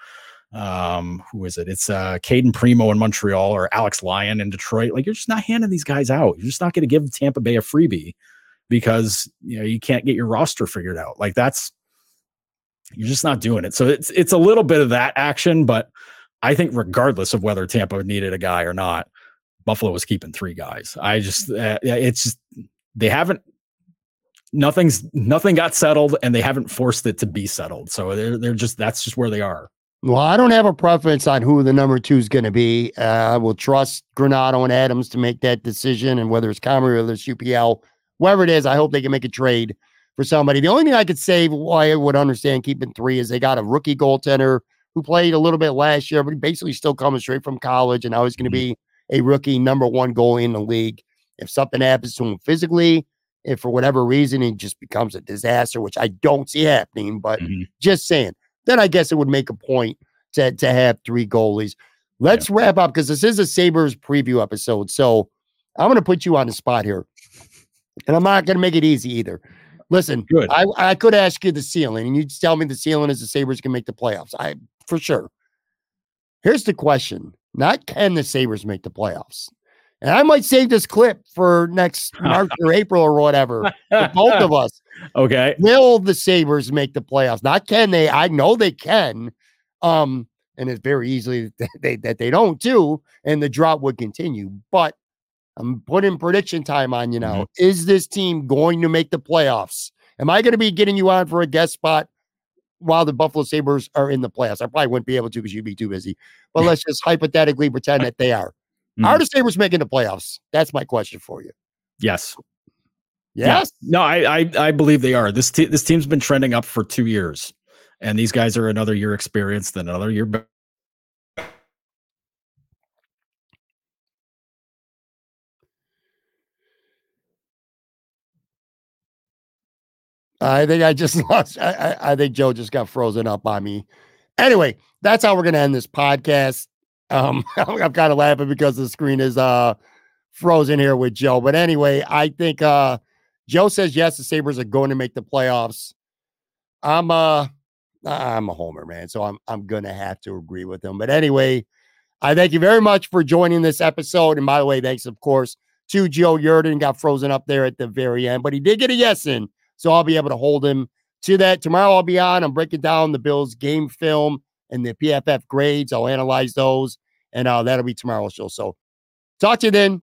um who is it? It's uh Cayden Primeau in Montreal or Alex Lyon in Detroit. Like you're just not handing these guys out. You're just not going to give Tampa Bay a freebie because you know you can't get your roster figured out. Like that's you're just not doing it. So it's it's a little bit of that action, but I think regardless of whether Tampa needed a guy or not, Buffalo was keeping three guys. I just uh, it's just they haven't nothing's nothing got settled and they haven't forced it to be settled. So they're they're just that's just where they are. Well, I don't have a preference on who the number two is going to be. Uh, I will trust Granato and Adams to make that decision, and whether it's Comrie or it's UPL, whoever it is, I hope they can make a trade for somebody. The only thing I could say why I would understand keeping three is they got a rookie goaltender who played a little bit last year, but basically still coming straight from college, and now he's going to be a rookie number one goalie in the league. If something happens to him physically, if for whatever reason he just becomes a disaster, which I don't see happening, but Mhm. just saying then I guess it would make a point to, to have three goalies. Let's wrap up because this is a Sabres preview episode. So I'm going to put you on the spot here. And I'm not going to make it easy either. Listen, Good. I, I could ask you the ceiling, and you'd tell me the ceiling is the Sabres can make the playoffs. I for sure. Here's the question: Not can the Sabres make the playoffs? And I might save this clip for next *laughs* March or April or whatever. Both of us. *laughs* Okay. Will the Sabres make the playoffs? Not can they? I know they can. Um, and it's very easily *laughs* that they that they don't too, and the drop would continue. But I'm putting prediction time on you now. Is this team going to make the playoffs? Am I going to be getting you on for a guest spot while the Buffalo Sabres are in the playoffs? I probably wouldn't be able to because you'd be too busy. But let's just hypothetically pretend that they are. Are Mhm. the Sabres making the playoffs? That's my question for you. Yes. Yeah. Yes. No, I, I I believe they are. This te- this team's been trending up for two years, and these guys are another year experienced than another year. I think I just *laughs* lost. I, I, I think Joe just got frozen up on me. Anyway, that's how we're gonna end this podcast. Um, *laughs* I'm kind of laughing because the screen is uh frozen here with Joe. But anyway, I think uh Joe says yes, the Sabres are going to make the playoffs. I'm uh I'm a homer, man. So I'm I'm gonna have to agree with him. But anyway, I thank you very much for joining this episode. And by the way, thanks, of course, to Joe Yerdon. Got frozen up there at the very end, but he did get a yes in. So I'll be able to hold him to that. Tomorrow I'll be on. I'm breaking down the Bills game film and the PFF grades. I'll analyze those, and uh, that'll be tomorrow's show. So talk to you then.